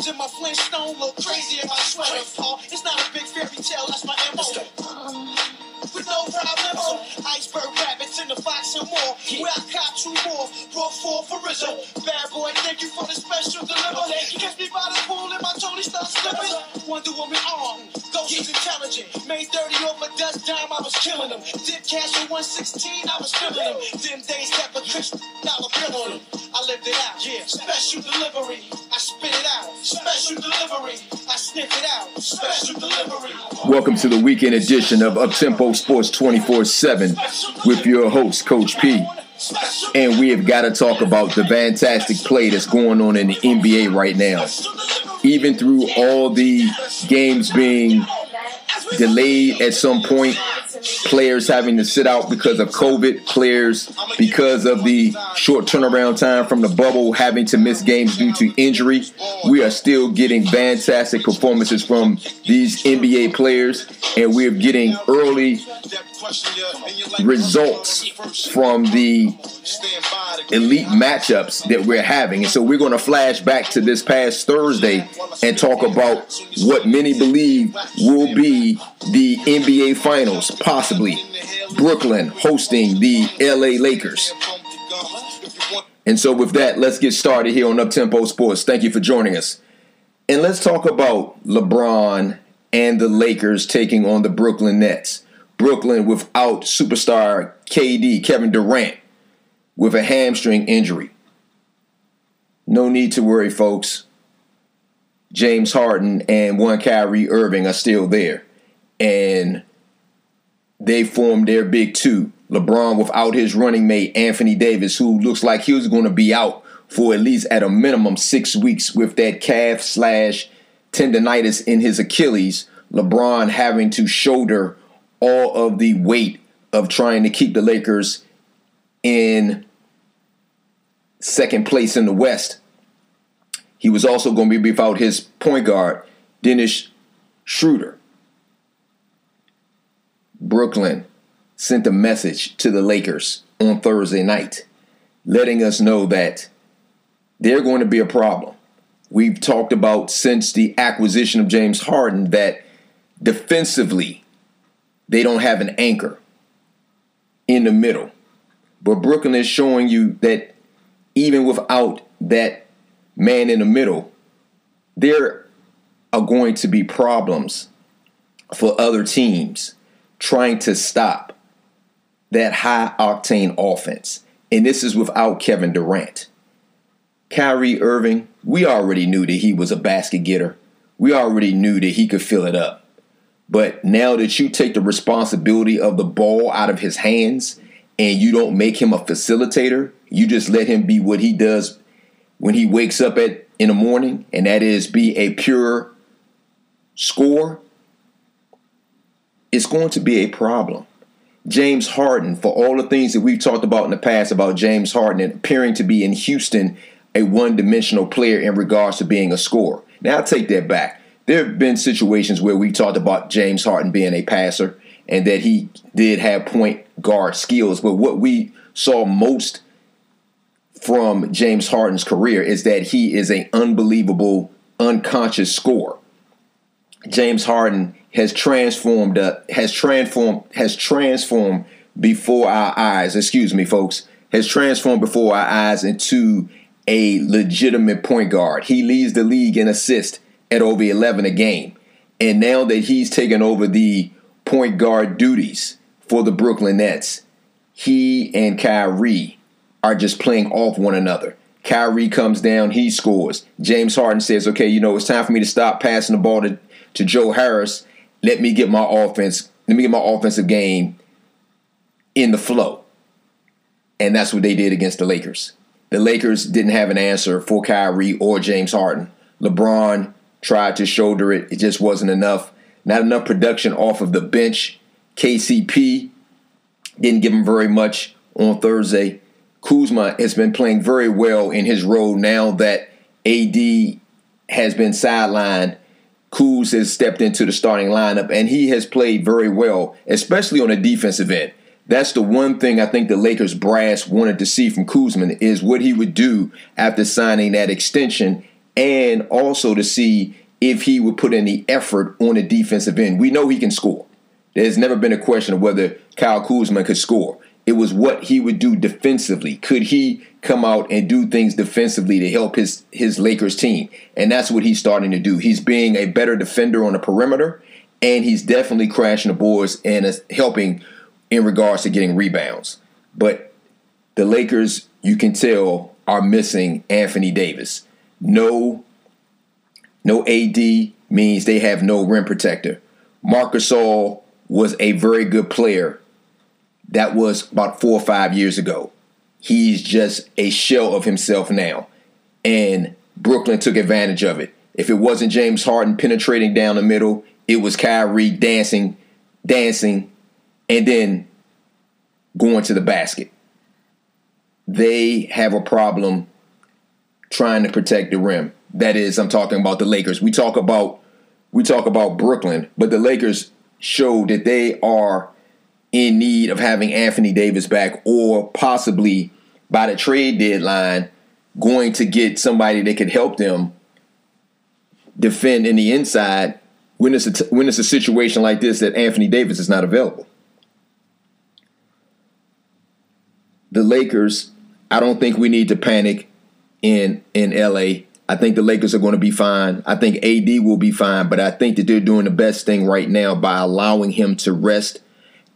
bones in my Flintstone look crazy in my sweater. Paul, it's not a big fairy tale, that's my MO. Um, With no limo, iceberg rabbits in the fox and more. Where I caught two more, brought four for Rizzo. Bad boy, thank you for the special deliver. Catch me by the pool and my Tony starts slipping. Wonder Woman arm, Ghost is intelligent. Made 30 off a dust dime, I was killing them. Dip cash at 116, I was filling them. Them days kept a Chris dollar bill on them. I lived it out, yeah. Special delivery, spit it out. Special delivery, I it out. Special delivery. Welcome to the weekend edition of Uptempo Sports 24 7 with your host, Coach P. And we have got to talk about the fantastic play that's going on in the NBA right now. Even through all the games being delayed at some point, players having to sit out because of COVID, players because of the short turnaround time from the bubble having to miss games due to injury. We are still getting fantastic performances from these NBA players, and we're getting early results from the elite matchups that we're having. And so we're going to flash back to this past Thursday and talk about what many believe will be the NBA Finals, possibly Brooklyn hosting the LA Lakers. And so with that, let's get started here on Uptempo Sports. Thank you for joining us. And let's talk about LeBron and the Lakers taking on the Brooklyn Nets. Brooklyn without superstar KD, Kevin Durant, with a hamstring injury. No need to worry, folks. James Harden and one Kyrie Irving are still there. And they formed their big two. LeBron without his running mate, Anthony Davis, who looks like he was going to be out for at least at a minimum six weeks with that calf slash tendonitis in his Achilles. LeBron having to shoulder all of the weight of trying to keep the Lakers in second place in the West. He was also going to be without his point guard, Dennis Schroeder. Brooklyn sent a message to the Lakers on Thursday night, letting us know that they're going to be a problem. We've talked about since the acquisition of James Harden that defensively, they don't have an anchor in the middle. But Brooklyn is showing you that even without that man in the middle, there are going to be problems for other teams trying to stop that high octane offense. And this is without Kevin Durant. Kyrie Irving, we already knew that he was a basket getter. We already knew that he could fill it up. But now that you take the responsibility of the ball out of his hands and you don't make him a facilitator, you just let him be what he does when he wakes up at in the morning, and that is be a pure score, it's going to be a problem. James Harden, for all the things that we've talked about in the past about James Harden appearing to be in Houston a one dimensional player in regards to being a scorer. Now, I'll take that back. There have been situations where we talked about James Harden being a passer and that he did have point guard skills, but what we saw most from James Harden's career is that he is an unbelievable unconscious scorer. James Harden has transformed uh, has transformed has transformed before our eyes, excuse me folks, has transformed before our eyes into a legitimate point guard. He leads the league in assists at over 11 a game. And now that he's taken over the point guard duties for the Brooklyn Nets, he and Kyrie are just playing off one another. Kyrie comes down, he scores. James Harden says, okay, you know, it's time for me to stop passing the ball to, to Joe Harris. Let me get my offense, let me get my offensive game in the flow. And that's what they did against the Lakers. The Lakers didn't have an answer for Kyrie or James Harden. LeBron tried to shoulder it, it just wasn't enough. Not enough production off of the bench. KCP didn't give him very much on Thursday. Kuzma has been playing very well in his role now that AD has been sidelined. Kuz has stepped into the starting lineup and he has played very well, especially on the defensive end. That's the one thing I think the Lakers brass wanted to see from Kuzma is what he would do after signing that extension and also to see if he would put any effort on the defensive end. We know he can score. There's never been a question of whether Kyle Kuzma could score. It was what he would do defensively. Could he come out and do things defensively to help his his Lakers team? And that's what he's starting to do. He's being a better defender on the perimeter, and he's definitely crashing the boards and is helping in regards to getting rebounds. But the Lakers, you can tell, are missing Anthony Davis. No, no AD means they have no rim protector. Marcus Gasol was a very good player. That was about four or five years ago. He's just a shell of himself now. And Brooklyn took advantage of it. If it wasn't James Harden penetrating down the middle, it was Kyrie dancing, dancing, and then going to the basket. They have a problem trying to protect the rim. That is, I'm talking about the Lakers. We talk about we talk about Brooklyn, but the Lakers show that they are in need of having Anthony Davis back or possibly by the trade deadline going to get somebody that could help them defend in the inside when it's a t- when it's a situation like this that Anthony Davis is not available. The Lakers, I don't think we need to panic in in LA. I think the Lakers are going to be fine. I think AD will be fine, but I think that they're doing the best thing right now by allowing him to rest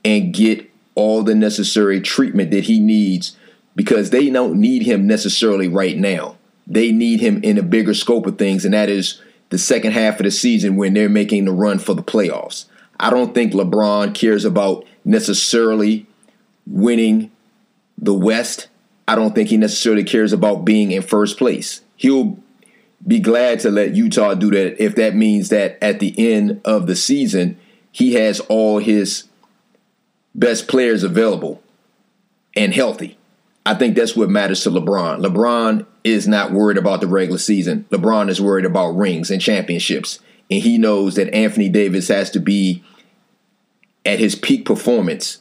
and get all the necessary treatment that he needs because they don't need him necessarily right now. They need him in a bigger scope of things, and that is the second half of the season when they're making the run for the playoffs. I don't think LeBron cares about necessarily winning the West. I don't think he necessarily cares about being in first place. He'll be glad to let Utah do that if that means that at the end of the season, he has all his best players available and healthy. I think that's what matters to LeBron. LeBron is not worried about the regular season. LeBron is worried about rings and championships. And he knows that Anthony Davis has to be at his peak performance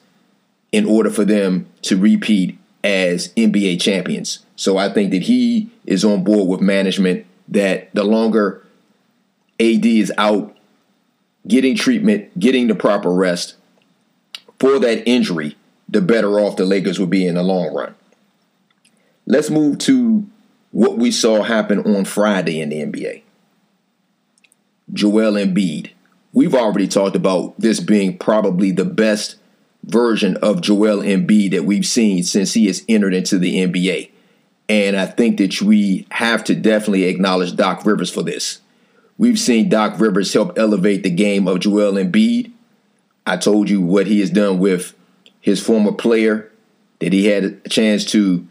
in order for them to repeat as NBA champions. So I think that he is on board with management that the longer AD is out getting treatment, getting the proper rest for that injury, the better off the Lakers will be in the long run. Let's move to what we saw happen on Friday in the NBA. Joel Embiid. We've already talked about this being probably the best version of Joel Embiid that we've seen since he has entered into the NBA. And I think that we have to definitely acknowledge Doc Rivers for this. We've seen Doc Rivers help elevate the game of Joel Embiid. I told you what he has done with his former player, that he had a chance to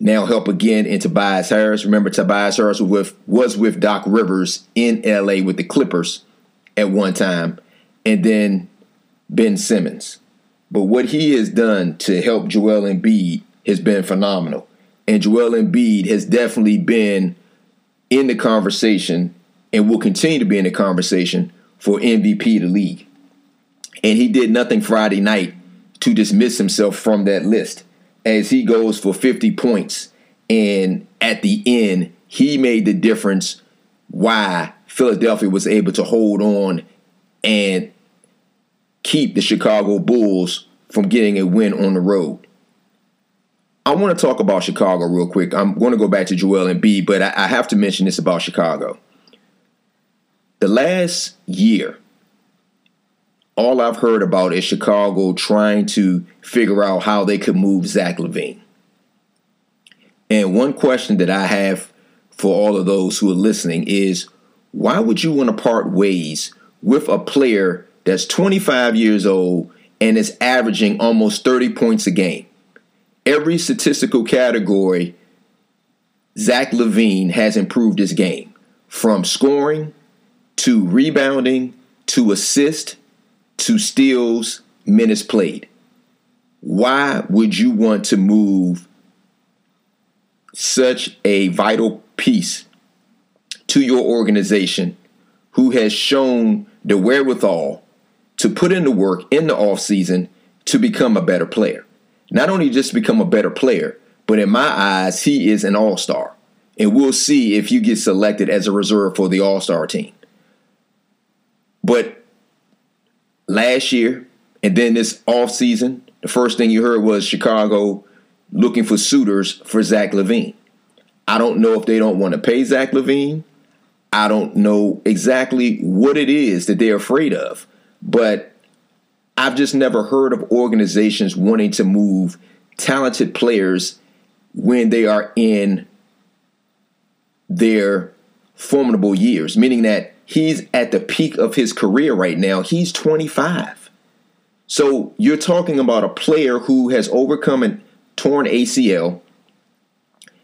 now help again in Tobias Harris. Remember, Tobias Harris was with, was with Doc Rivers in LA with the Clippers at one time, and then Ben Simmons. But what he has done to help Joel Embiid has been phenomenal. And Joel Embiid has definitely been in the conversation and will continue to be in the conversation for MVP of the league. And he did nothing Friday night to dismiss himself from that list as he goes for 50 points. And at the end, he made the difference why Philadelphia was able to hold on and keep the Chicago Bulls from getting a win on the road. I want to talk about Chicago real quick. I'm going to go back to Joel Embiid, but I, have to mention this about Chicago. The last year, all I've heard about is Chicago trying to figure out how they could move Zach LaVine. And one question that I have for all of those who are listening is why would you want to part ways with a player that's 25 years old and is averaging almost 30 points a game. Every statistical category, Zach LaVine has improved his game from scoring to rebounding to assist to steals, minutes played. Why would you want to move such a vital piece to your organization who has shown the wherewithal to put in the work in the offseason to become a better player. Not only just to become a better player, but in my eyes, he is an all star. and we'll see if you get selected as a reserve for the All Star team. But last year, and then this off season, the first thing you heard was Chicago looking for suitors for Zach LaVine. I don't know if they don't want to pay Zach LaVine. I don't know exactly what it is that they're afraid of, but I've just never heard of organizations wanting to move talented players when they are in their formidable years, meaning that he's at the peak of his career right now. He's 25. So you're talking about a player who has overcome a torn ACL.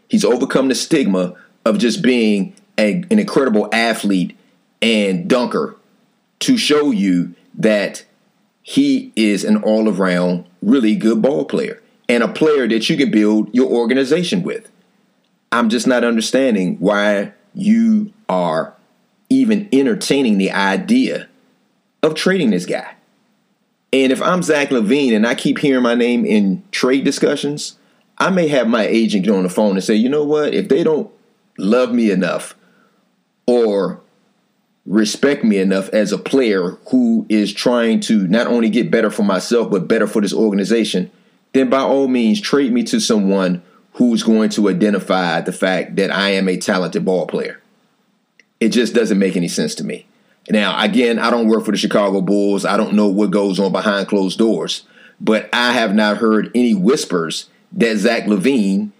He's overcome the stigma of just being a, an incredible athlete and dunker to show you that he is an all around really good ball player and a player that you can build your organization with. I'm just not understanding why you are even entertaining the idea of trading this guy. And if I'm Zach LaVine and I keep hearing my name in trade discussions, I may have my agent get on the phone and say, you know what? If they don't love me enough or respect me enough as a player who is trying to not only get better for myself, but better for this organization, then by all means, trade me to someone who's going to identify the fact that I am a talented ball player. It just doesn't make any sense to me. Now, again, I don't work for the Chicago Bulls. I don't know what goes on behind closed doors, but I have not heard any whispers that Zach LaVine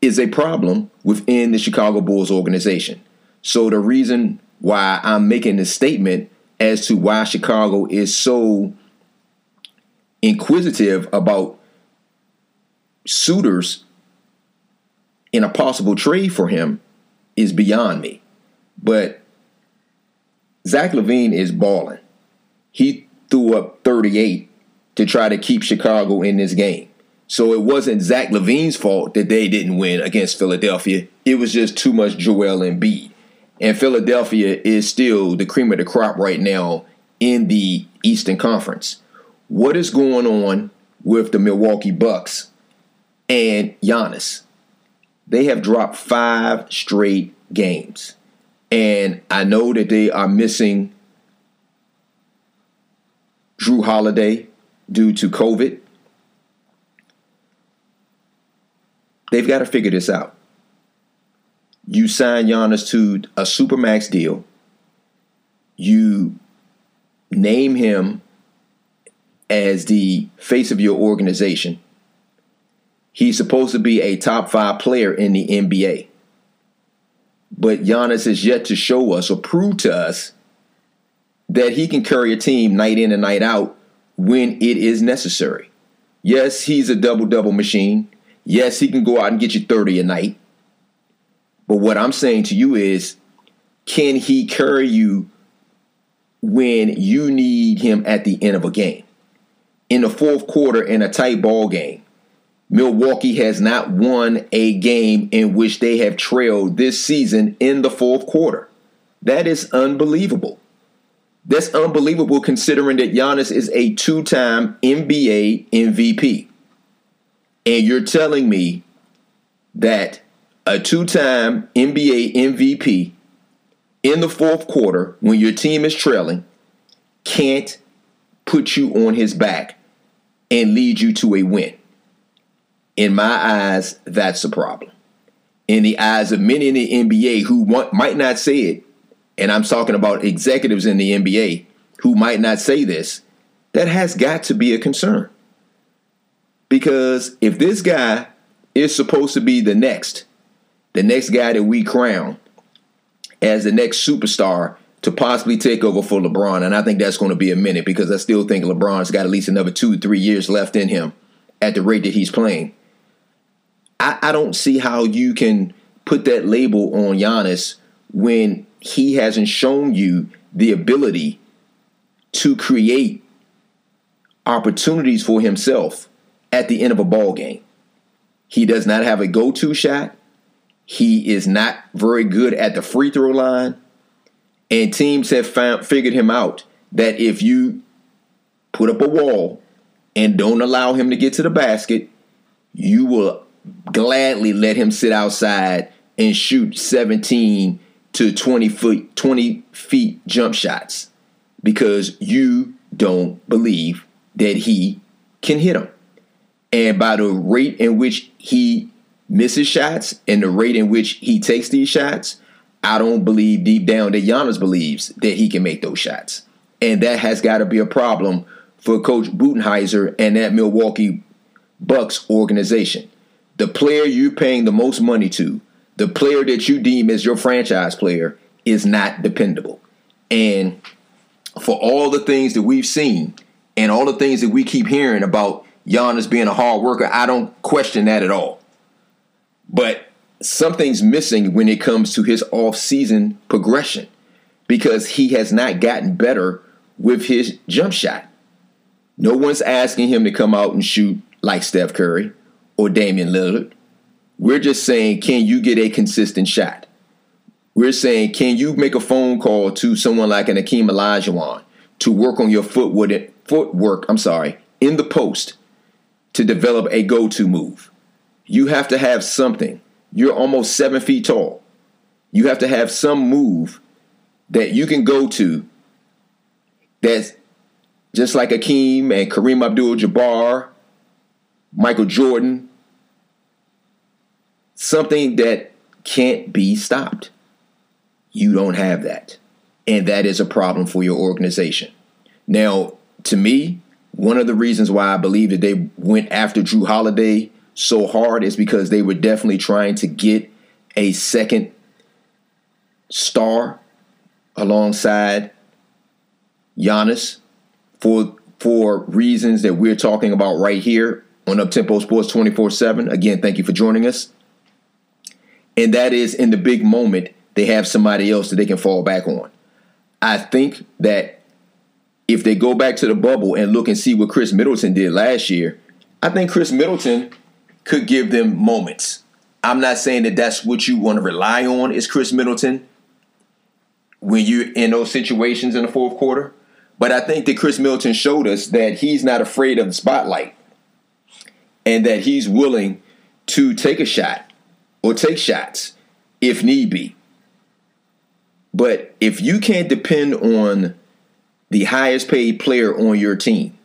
is a problem within the Chicago Bulls organization. So the reason why I'm making this statement as to why Chicago is so inquisitive about suitors in a possible trade for him is beyond me. But Zach LaVine is balling. He threw up 38 to try to keep Chicago in this game. So it wasn't Zach LaVine's fault that they didn't win against Philadelphia. It was just too much Joel Embiid. And Philadelphia is still the cream of the crop right now in the Eastern Conference. What is going on with the Milwaukee Bucks and Giannis? They have dropped five straight games. And I know that they are missing Jrue Holiday due to COVID. They've got to figure this out. You sign Giannis to a supermax deal. You name him as the face of your organization. He's supposed to be a top five player in the NBA. But Giannis has yet to show us or prove to us that he can carry a team night in and night out when it is necessary. Yes, he's a double double machine. Yes, he can go out and get you 30 a night. But what I'm saying to you is can he carry you when you need him at the end of a game? In the fourth quarter in a tight ball game, Milwaukee has not won a game in which they have trailed this season in the fourth quarter. That is unbelievable. That's unbelievable considering that Giannis is a two time NBA MVP. And you're telling me that a two time NBA MVP in the fourth quarter, when your team is trailing, can't put you on his back and lead you to a win. In my eyes, that's the problem. In the eyes of many in the NBA who want, might not say it, and I'm talking about executives in the NBA who might not say this, that has got to be a concern. Because if this guy is supposed to be the next, the next guy that we crown as the next superstar to possibly take over for LeBron, and I think that's going to be a minute because I still think LeBron's got at least another two, three years left in him at the rate that he's playing. I, I don't see how you can put that label on Giannis when he hasn't shown you the ability to create opportunities for himself at the end of a ball game. He does not have a go-to shot. He is not very good at the free throw line. And teams have found, figured him out that if you put up a wall and don't allow him to get to the basket, you will gladly let him sit outside and shoot 17 to 20 foot 20 feet jump shots because you don't believe that he can hit them. And by the rate in which he misses shots and the rate in which he takes these shots, I don't believe deep down that Giannis believes that he can make those shots. And that has got to be a problem for Coach Budenholzer and that Milwaukee Bucks organization. The player you're paying the most money to, the player that you deem as your franchise player, is not dependable. And for all the things that we've seen and all the things that we keep hearing about Giannis being a hard worker, I don't question that at all. But something's missing when it comes to his off-season progression because he has not gotten better with his jump shot. No one's asking him to come out and shoot like Steph Curry or Damian Lillard. We're just saying, can you get a consistent shot? We're saying, can you make a phone call to someone like an Akeem Olajuwon to work on your footwork, footwork, I'm sorry, in the post to develop a go-to move? You have to have something. You're almost seven feet tall. You have to have some move that you can go to that's just like Akeem and Kareem Abdul Jabbar, Michael Jordan, something that can't be stopped. You don't have that. And that is a problem for your organization. Now, to me, one of the reasons why I believe that they went after Jrue Holiday so hard is because they were definitely trying to get a second star alongside Giannis for for reasons that we're talking about right here on Uptempo Sports 24/7. Again, thank you for joining us. And that is in the big moment they have somebody else that they can fall back on. I think that if they go back to the bubble and look and see what Khris Middleton did last year, I think Khris Middleton could give them moments. I'm not saying that that's what you want to rely on is Khris Middleton when you're in those situations in the fourth quarter. But I think that Khris Middleton showed us that he's not afraid of the spotlight and that he's willing to take a shot or take shots if need be. But if you can't depend on the highest paid player on your team,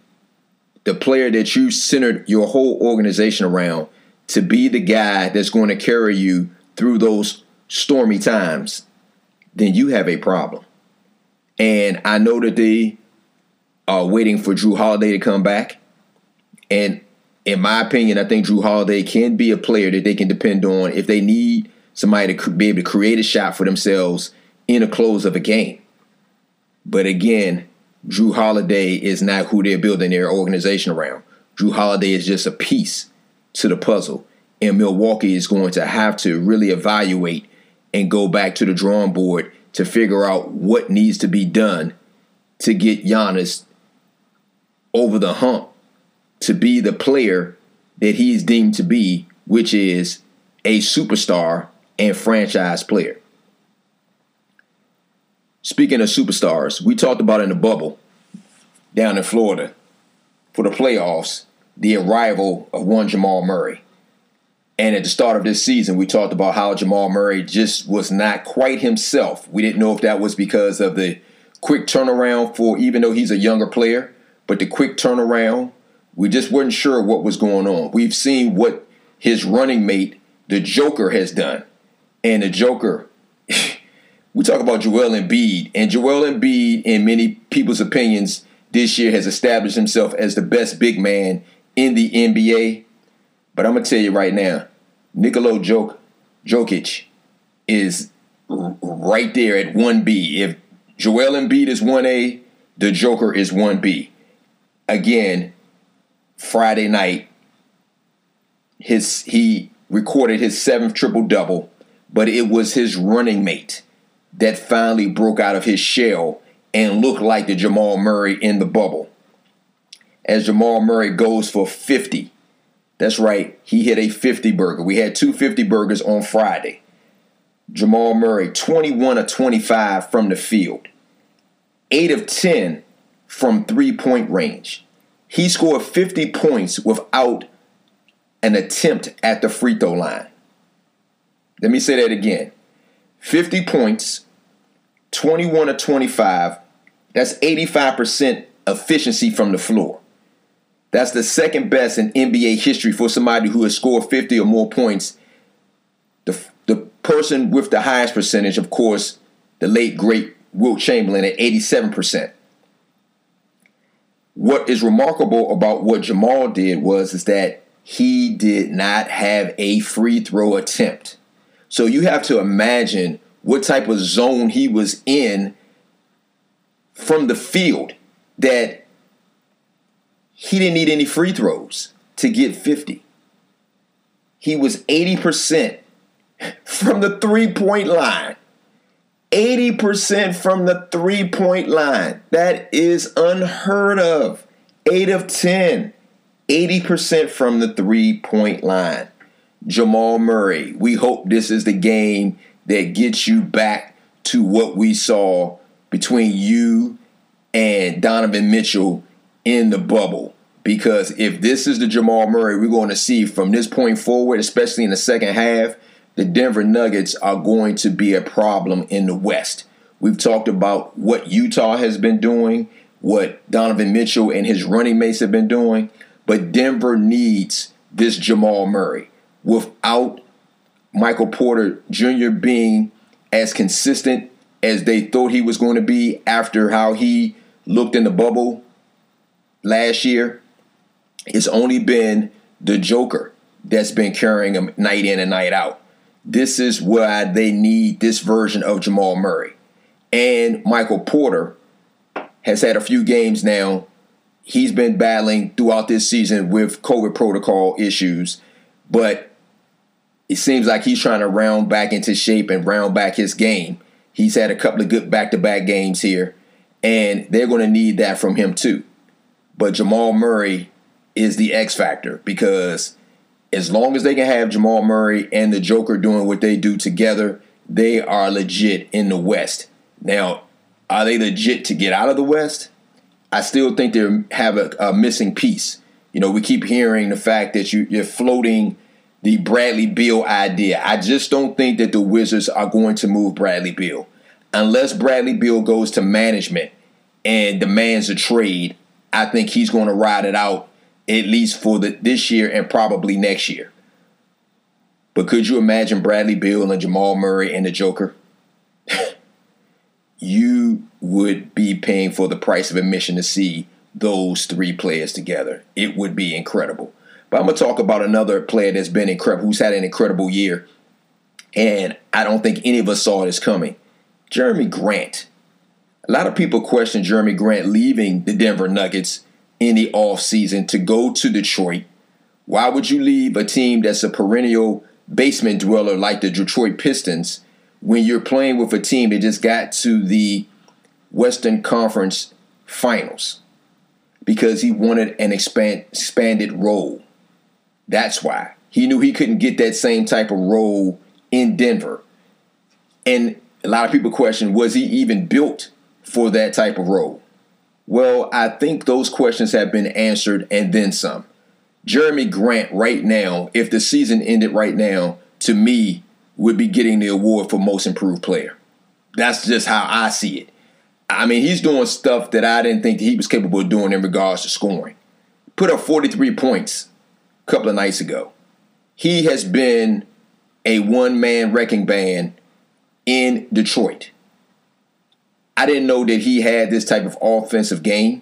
the player that you centered your whole organization around to be the guy that's going to carry you through those stormy times, then you have a problem. And I know that they are waiting for Jrue Holiday to come back. And in my opinion, I think Jrue Holiday can be a player that they can depend on if they need somebody to be able to create a shot for themselves in a close of a game. But again, Jrue Holiday is not who they're building their organization around. Jrue Holiday is just a piece to the puzzle. And Milwaukee is going to have to really evaluate and go back to the drawing board to figure out what needs to be done to get Giannis over the hump to be the player that he is deemed to be, which is a superstar and franchise player. Speaking of superstars, we talked about in the bubble down in Florida for the playoffs the arrival of one Jamal Murray. And at the start of this season, we talked about how Jamal Murray just was not quite himself. We didn't know if that was because of the quick turnaround for, even though he's a younger player, but the quick turnaround, we just weren't sure what was going on. We've seen what his running mate, the Joker, has done. And the Joker we talk about Joel Embiid, and Joel Embiid, in many people's opinions, this year has established himself as the best big man in the NBA. But I'm gonna tell you right now, Nikola Jok- Jokic is right there at 1B. If Joel Embiid is 1A, the Joker is 1B. Again, Friday night, his he recorded his seventh triple double, but it was his running mate that finally broke out of his shell and looked like the Jamal Murray in the bubble. As Jamal Murray goes for 50. That's right, he hit a 50 burger. We had two 50 burgers on Friday. Jamal Murray, 21 of 25 from the field, 8 of 10 from three point range. He scored 50 points without an attempt at the free throw line. Let me say that again 50 points, 21 to 25. That's 85% efficiency from the floor. That's the second best in NBA history for somebody who has scored 50 or more points. The, the person with the highest percentage, of course, the late great Wilt Chamberlain at 87%. What is remarkable about what Jamal did was is that he did not have a free throw attempt. So you have to imagine what type of zone he was in from the field that he didn't need any free throws to get 50. He was 80% from the three point line. 80% from the three point line. That is unheard of. 8 of 10. 80% from the three point line. Jamal Murray, we hope this is the game that gets you back to what we saw between you and Donovan Mitchell in the bubble. Because if this is the Jamal Murray we're going to see from this point forward, especially in the second half, the Denver Nuggets are going to be a problem in the West. We've talked about what Utah has been doing, what Donovan Mitchell and his running mates have been doing, but Denver needs this Jamal Murray. Without Michael Porter Jr. being as consistent as they thought he was going to be after how he looked in the bubble last year, it's only been the Joker that's been carrying him night in and night out. This is why they need this version of Jamal Murray. And Michael Porter has had a few games now. He's been battling throughout this season with COVID protocol issues, but it seems like he's trying to round back into shape and round back his game. He's had a couple of good back to back games here, and they're going to need that from him too. But Jamal Murray is the X factor because as long as they can have Jamal Murray and the Joker doing what they do together, they are legit in the West. Now, are they legit to get out of the West? I still think they have a, a missing piece. You know, we keep hearing the fact that you, you're floating the Bradley Beal idea. I just don't think that the Wizards are going to move Bradley Beal. Unless Bradley Beal goes to management and demands a trade, I think he's going to ride it out at least for the, this year and probably next year. But could you imagine Bradley Beal and Jamal Murray and the Joker? you would be paying for the price of admission to see those three players together. It would be incredible. But I'm going to talk about another player that's been incredible, who's had an incredible year. And I don't think any of us saw this coming. Jerami Grant. A lot of people question Jerami Grant leaving the Denver Nuggets in the offseason to go to Detroit. Why would you leave a team that's a perennial basement dweller like the Detroit Pistons when you're playing with a team that just got to the Western Conference Finals? Because he wanted an expand, expanded role. That's why. He knew he couldn't get that same type of role in Denver. And a lot of people question was he even built for that type of role? Well, I think those questions have been answered and then some. Jerami Grant, right now, if the season ended right now, to me, would be getting the award for most improved player. That's just how I see it. I mean, he's doing stuff that I didn't think he was capable of doing in regards to scoring. Put up 43 points a couple of nights ago. He has been a one man wrecking band in Detroit. I didn't know that he had this type of offensive game.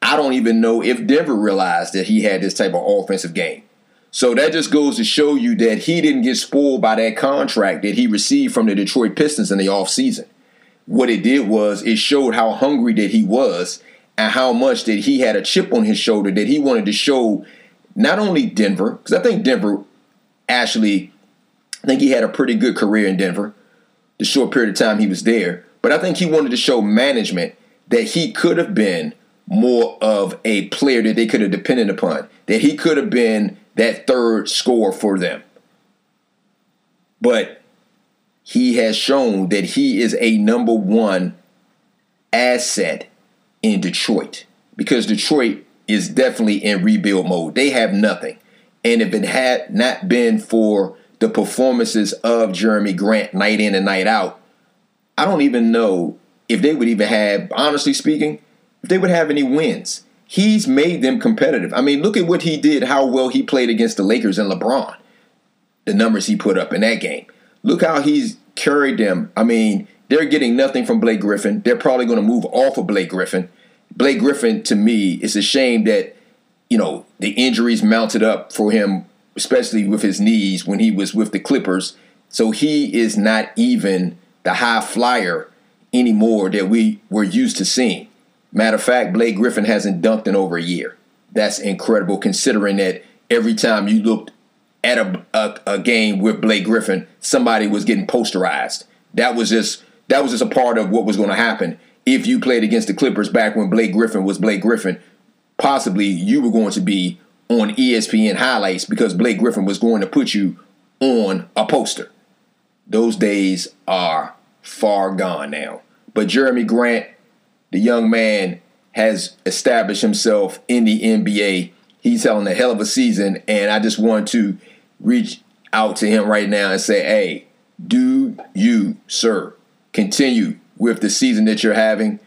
I don't even know if Denver realized that he had this type of offensive game. So that just goes to show you that he didn't get spoiled by that contract that he received from the Detroit Pistons in the offseason. What it did was it showed how hungry that he was and how much that he had a chip on his shoulder that he wanted to show not only Denver, because I think Denver actually, I think he had a pretty good career in Denver, the short period of time he was there, but I think he wanted to show management that he could have been more of a player that they could have depended upon, that he could have been that third scorer for them. But he has shown that he is a number one asset in Detroit because Detroit is definitely in rebuild mode. They have nothing. And if it had not been for the performances of Jerami Grant night in and night out, I don't even know if they would even have, honestly speaking, if they would have any wins. He's made them competitive. I mean, look at what he did, how well he played against the Lakers and LeBron. The numbers he put up in that game. Look how he's carried them. I mean, they're getting nothing from Blake Griffin. They're probably going to move off of Blake Griffin. Blake Griffin, to me, it's a shame that, you know, the injuries mounted up for him, especially with his knees when he was with the Clippers. So he is not even the high flyer anymore that we were used to seeing. Matter of fact, Blake Griffin hasn't dunked in over a year. That's incredible considering that every time you looked at a, a, a game with Blake Griffin, somebody was getting posterized. That was just that was just a part of what was going to happen if you played against the Clippers back when Blake Griffin was Blake Griffin. Possibly you were going to be on ESPN highlights because Blake Griffin was going to put you on a poster. Those days are far gone now. But Jerami Grant, the young man, has established himself in the NBA. He's having a hell of a season, and I just want to reach out to him right now and say, hey, do you, sir, continue with the season that you're having.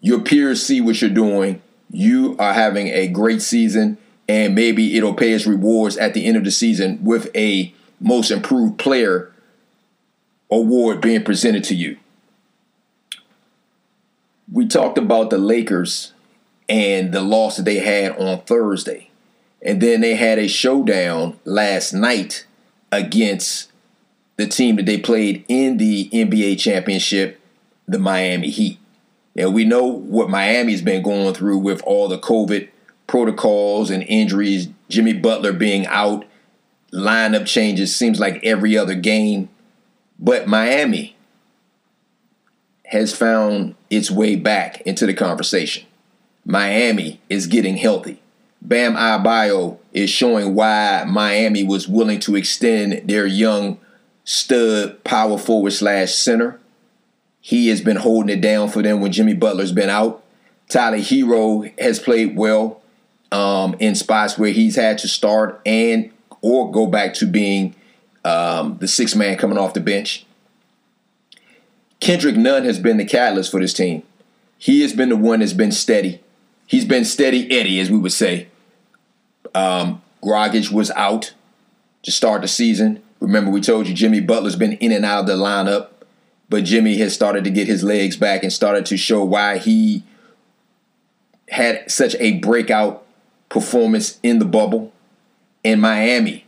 Your peers see what you're doing. You are having a great season, and maybe it'll pay its rewards at the end of the season with a most improved player award being presented to you. We talked about the Lakers and the loss that they had on Thursday. And then they had a showdown last night against the team that they played in the NBA championship, the Miami Heat. And we know what Miami's been going through with all the COVID protocols and injuries, Jimmy Butler being out, lineup changes seems like every other game. But Miami has found its way back into the conversation. Miami is getting healthy. Bam Adebayo is showing why Miami was willing to extend their young stud power forward slash center. He has been holding it down for them when Jimmy Butler's been out. Tyler Herro has played well um, in spots where he's had to start and or go back to being um, the six man coming off the bench. Kendrick Nunn has been the catalyst for this team. He has been the one that's been steady. He's been steady Eddie, as we would say. Um, Dragic was out to start the season. Remember, we told you Jimmy Butler's been in and out of the lineup, but Jimmy has started to get his legs back and started to show why he had such a breakout performance in the bubble. And Miami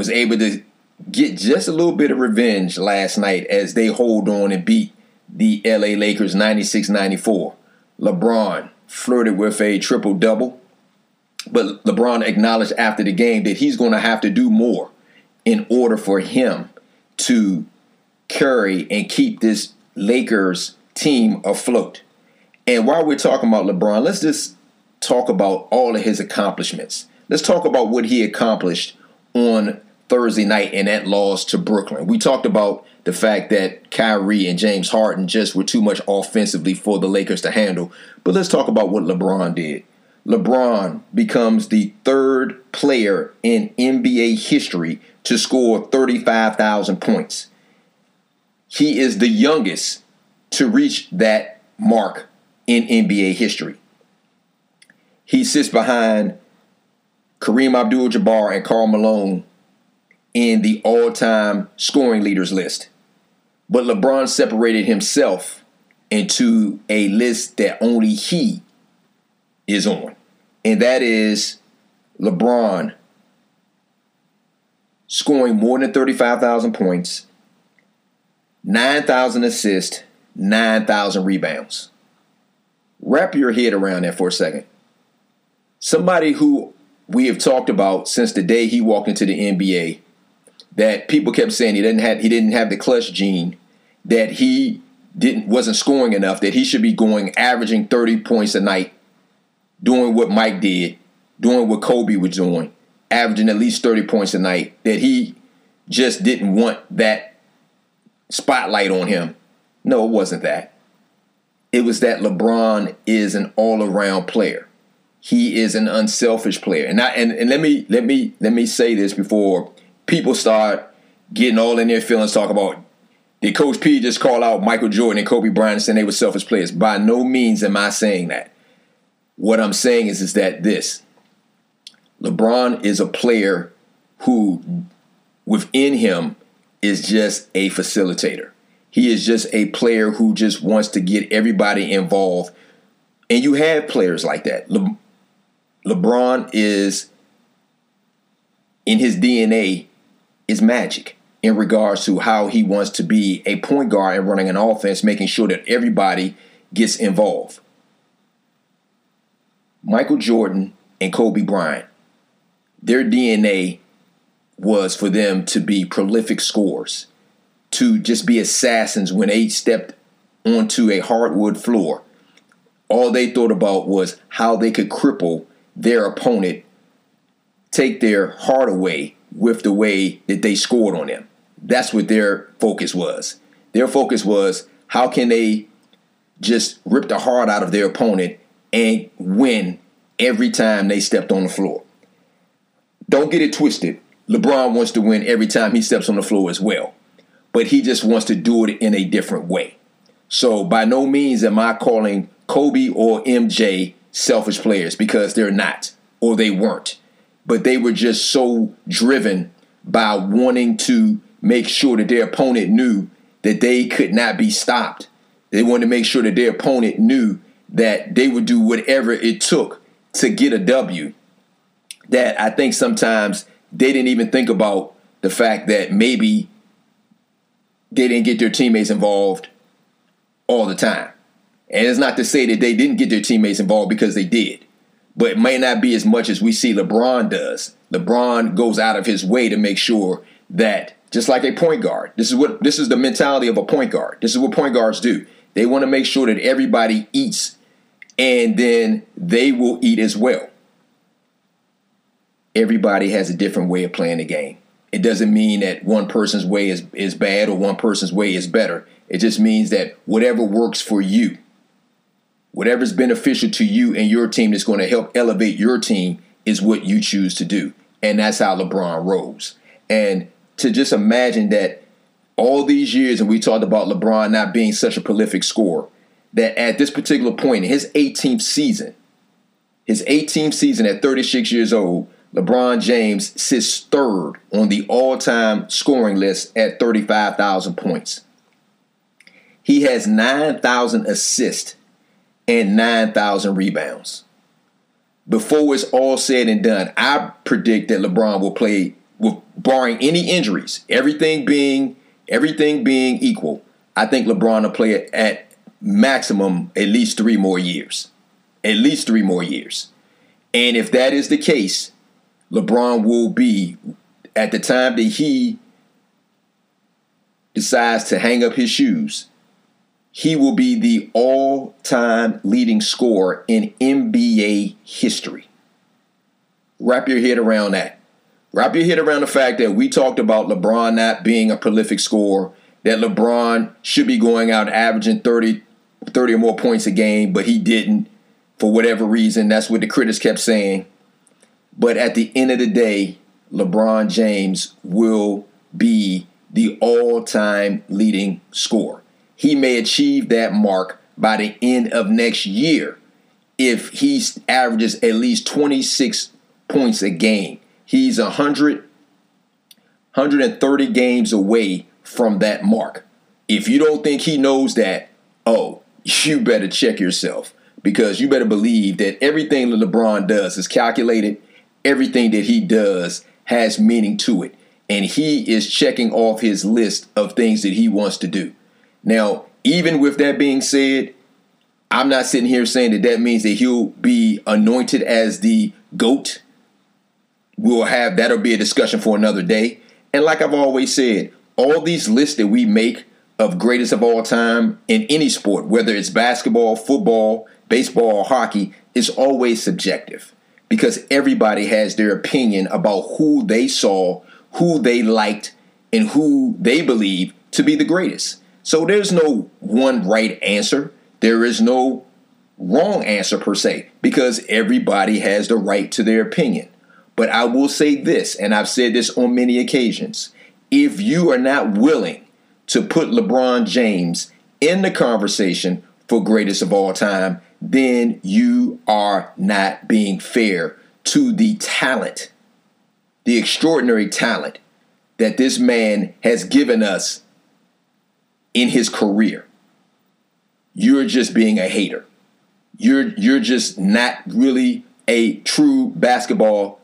was able to get just a little bit of revenge last night as they hold on and beat the LA Lakers 96 94. LeBron flirted with a triple double. But LeBron acknowledged after the game that he's going to have to do more in order for him to carry and keep this Lakers team afloat. And while we're talking about LeBron, let's just talk about all of his accomplishments. Let's talk about what he accomplished on Thursday night in that loss to Brooklyn. We talked about the fact that Kyrie and James Harden just were too much offensively for the Lakers to handle. But let's talk about what LeBron did. LeBron becomes the third player in NBA history to score 35,000 points. He is the youngest to reach that mark in NBA history. He sits behind Kareem Abdul Jabbar and Karl Malone in the all time scoring leaders list. But LeBron separated himself into a list that only he is on, and that is LeBron scoring more than 35,000 points, 9,000 assists, 9,000 rebounds. Wrap your head around that for a second. Somebody who we have talked about since the day he walked into the NBA that people kept saying he didn't have he didn't have the clutch gene, that he didn't wasn't scoring enough, that he should be going averaging 30 points a night, doing what Mike did, doing what Kobe was doing, averaging at least 30 points a night, that he just didn't want that spotlight on him. No, it wasn't that. It was that LeBron is an all-around player. He is an unselfish player. And I and, and let me let me let me say this before people start getting all in their feelings, talk about did Coach P just call out Michael Jordan and Kobe Bryant and say they were selfish players? By no means am I saying that. What I'm saying is, is that this LeBron is a player who, within him, is just a facilitator. He is just a player who just wants to get everybody involved. And you have players like that. Le- LeBron is, in his DNA, is magic in regards to how he wants to be a point guard and running an offense, making sure that everybody gets involved. Michael Jordan and Kobe Bryant, their DNA was for them to be prolific scorers, to just be assassins when they stepped onto a hardwood floor. All they thought about was how they could cripple their opponent, take their heart away with the way that they scored on them. That's what their focus was. Their focus was how can they just rip the heart out of their opponent and win every time they stepped on the floor. Don't get it twisted. LeBron wants to win every time he steps on the floor as well, but he just wants to do it in a different way. So by no means am I calling Kobe or MJ selfish players because they're not or they weren't, but they were just so driven by wanting to make sure that their opponent knew that they could not be stopped. They wanted to make sure that their opponent knew that they would do whatever it took to get a W. That I think sometimes they didn't even think about the fact that maybe they didn't get their teammates involved all the time. And it's not to say that they didn't get their teammates involved because they did, but it may not be as much as we see LeBron does. LeBron goes out of his way to make sure that just like a point guard. This is what this is the mentality of a point guard. This is what point guards do. They want to make sure that everybody eats and then they will eat as well. Everybody has a different way of playing the game. It doesn't mean that one person's way is, is bad or one person's way is better. It just means that whatever works for you, whatever's beneficial to you and your team that's going to help elevate your team is what you choose to do. And that's how LeBron rolls. And to just imagine that all these years, and we talked about LeBron not being such a prolific scorer, that at this particular point in his 18th season, his 18th season at 36 years old, LeBron James sits third on the all time scoring list at 35,000 points. He has 9,000 assists and 9,000 rebounds. Before it's all said and done, I predict that LeBron will play with barring any injuries, everything being everything being equal, I think LeBron will play at maximum at least three more years. At least three more years. And if that is the case, LeBron will be at the time that he decides to hang up his shoes, he will be the all-time leading scorer in NBA history. Wrap your head around that. Wrap your head around the fact that we talked about LeBron not being a prolific scorer, that LeBron should be going out averaging 30, 30 or more points a game, but he didn't for whatever reason. That's what the critics kept saying. But at the end of the day, LeBron James will be the all time leading scorer. He may achieve that mark by the end of next year if he averages at least 26 points a game. He's 100, 130 games away from that mark. If you don't think he knows that, oh, you better check yourself because you better believe that everything that LeBron does is calculated. Everything that he does has meaning to it. And he is checking off his list of things that he wants to do. Now, even with that being said, I'm not sitting here saying that that means that he'll be anointed as the GOAT we'll have that'll be a discussion for another day. And like I've always said, all these lists that we make of greatest of all time in any sport, whether it's basketball, football, baseball, or hockey, is always subjective because everybody has their opinion about who they saw, who they liked, and who they believe to be the greatest. So there's no one right answer. There is no wrong answer per se because everybody has the right to their opinion. But I will say this, and I've said this on many occasions if you are not willing to put LeBron James in the conversation for greatest of all time, then you are not being fair to the talent, the extraordinary talent that this man has given us in his career. You're just being a hater. You're you're just not really a true basketball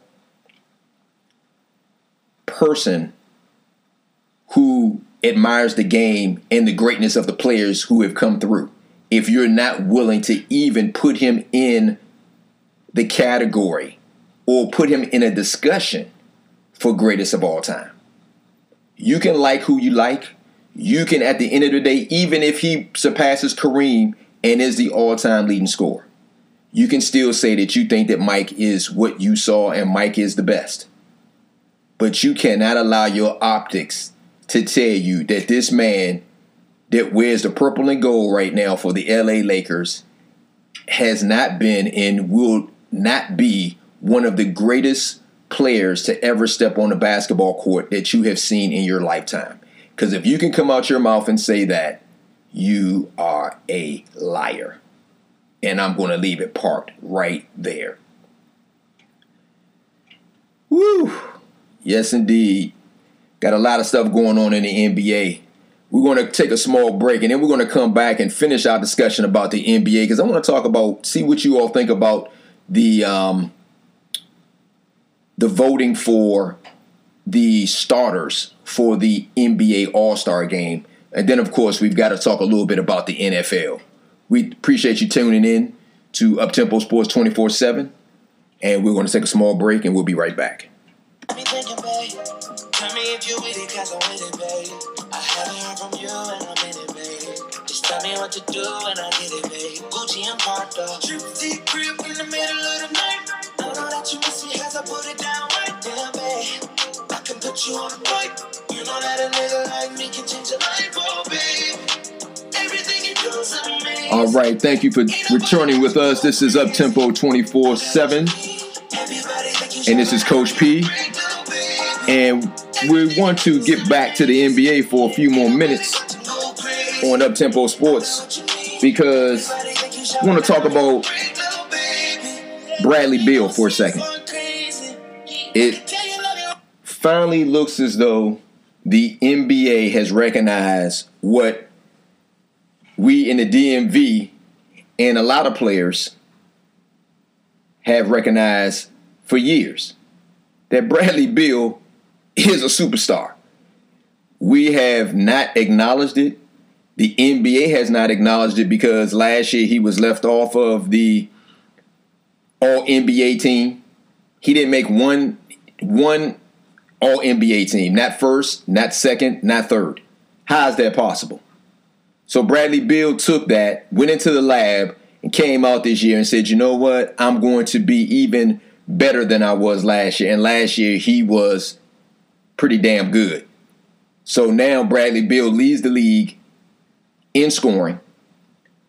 person who admires the game and the greatness of the players who have come through. If you're not willing to even put him in the category or put him in a discussion for greatest of all time. You can like who you like. You can, at the end of the day, even if he surpasses Kareem and is the all time leading scorer, you can still say that you think that Mike is what you saw and Mike is the best. But you cannot allow your optics to tell you that this man that wears the purple and gold right now for the LA Lakers has not been and will not be one of the greatest players to ever step on a basketball court that you have seen in your lifetime. Because if you can come out your mouth and say that, you are a liar. And I'm going to leave it parked right there. Woo! Yes, indeed. Got a lot of stuff going on in the NBA. We're going to take a small break and then we're going to come back and finish our discussion about the NBA because I want to talk about, see what you all think about the um, the voting for the starters for the NBA All Star game. And then, of course, we've got to talk a little bit about the NFL. We appreciate you tuning in to Uptempo Sports 24 7. And we're going to take a small break and we'll be right back. Tell me what to do and I get it, babe. Gucci and. Trip crib in the middle of the night. I know that you miss me as I put it down right there, babe. Put you on the bike. You know that a nigga like me can change your life, oh, babe. Everything you do is amazing. All right, thank you for returning with us. This is Uptempo 24 7. And this is Coach P. And we want to get back to the NBA for a few more minutes on Uptempo Sports because I want to talk about Bradley Beal for a second. It finally looks as though the NBA has recognized what we in the DMV and a lot of players have recognized for years that Bradley Beal is a superstar. We have not acknowledged it. The NBA has not acknowledged it because last year he was left off of the All NBA team. He didn't make one one All NBA team, not first, not second, not third. How is that possible? So Bradley Beal took that, went into the lab, and came out this year and said, "You know what? I'm going to be even better than I was last year." And last year he was pretty damn good. So now Bradley Beal leads the league in scoring.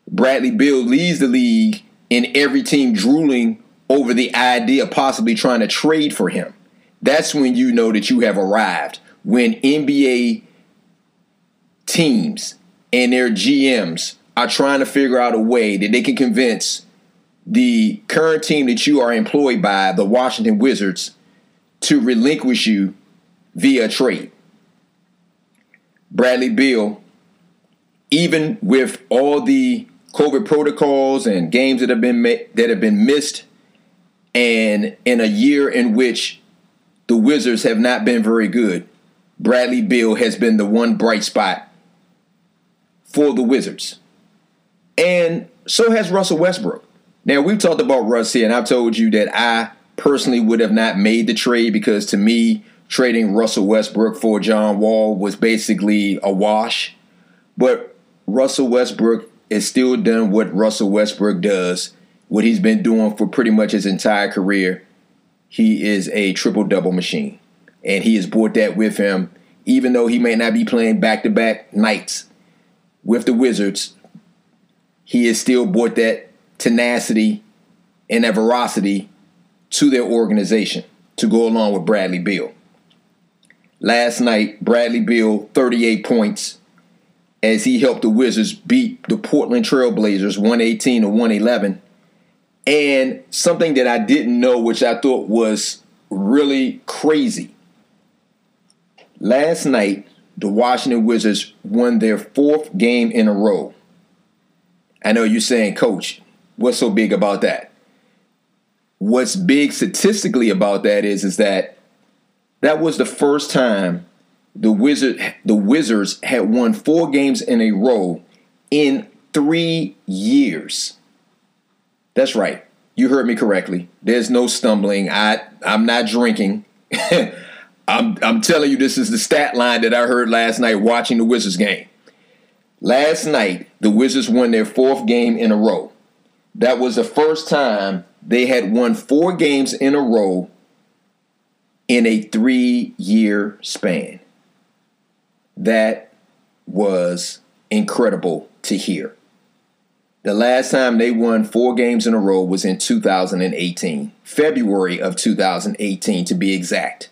Bradley Beal leads the league in every team drooling over the idea of possibly trying to trade for him. That's when you know that you have arrived. When NBA teams and their GMs are trying to figure out a way that they can convince the current team that you are employed by, the Washington Wizards, to relinquish you via trade. Bradley Beal, even with all the COVID protocols and games that have been ma- that have been missed, and in a year in which the Wizards have not been very good, Bradley Beal has been the one bright spot for the Wizards. And so has Russell Westbrook. Now, we've talked about Russ here, and I've told you that I personally would have not made the trade because to me, trading Russell Westbrook for John Wall was basically a wash. But Russell Westbrook is still done what Russell Westbrook does, what he's been doing for pretty much his entire career. He is a triple double machine. And he has brought that with him, even though he may not be playing back to back nights with the Wizards. He has still brought that tenacity and that veracity to their organization. to go along with Bradley Beal. Last night, Bradley Beal, 38 points, as he helped the Wizards beat the Portland Trailblazers 118 to 111. And something that I didn't know, which I thought was really crazy. Last night, the Washington Wizards won their fourth game in a row. I know you're saying, Coach, what's so big about that? What's big statistically about that is, is that that was the first time the Wizard the Wizards had won four games in a row in three years. That's right. You heard me correctly. There's no stumbling. I I'm not drinking. I'm I'm telling you this is the stat line that I heard last night watching the Wizards game. Last night, the Wizards won their fourth game in a row. That was the first time they had won four games in a row in a three year span. That was incredible to hear. The last time they won four games in a row was in 2018, February of 2018 to be exact.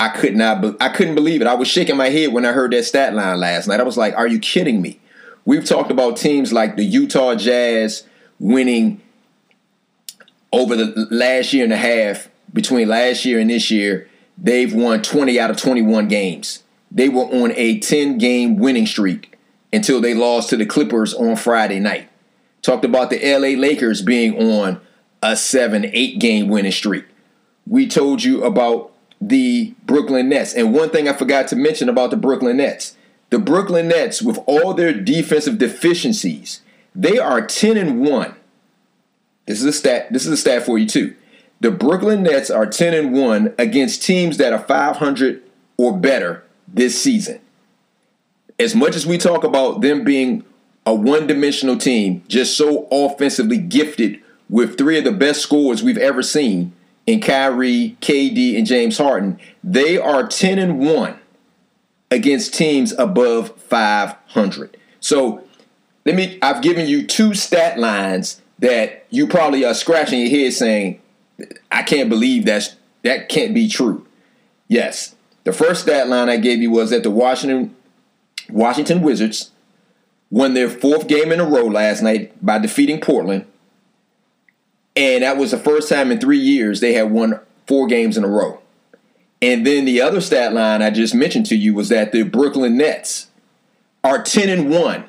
I could not be- I couldn't believe it. I was shaking my head when I heard that stat line last night. I was like, "Are you kidding me?" We've talked about teams like the Utah Jazz winning over the last year and a half between last year and this year, they've won 20 out of 21 games. They were on a 10 game winning streak until they lost to the Clippers on Friday night. Talked about the LA Lakers being on a 7 8 game winning streak. We told you about the Brooklyn Nets. And one thing I forgot to mention about the Brooklyn Nets the Brooklyn Nets, with all their defensive deficiencies, they are 10 and 1. This is a stat. This is a stat for you too. The Brooklyn Nets are 10 and 1 against teams that are 500 or better this season. As much as we talk about them being a one-dimensional team, just so offensively gifted with three of the best scorers we've ever seen in Kyrie, KD, and James Harden, they are 10 and 1 against teams above 500. So, let me I've given you two stat lines that you probably are scratching your head saying I can't believe that's that can't be true. Yes, the first stat line I gave you was that the Washington Washington Wizards won their fourth game in a row last night by defeating Portland. And that was the first time in three years they had won four games in a row. And then the other stat line I just mentioned to you was that the Brooklyn Nets are 10 and 1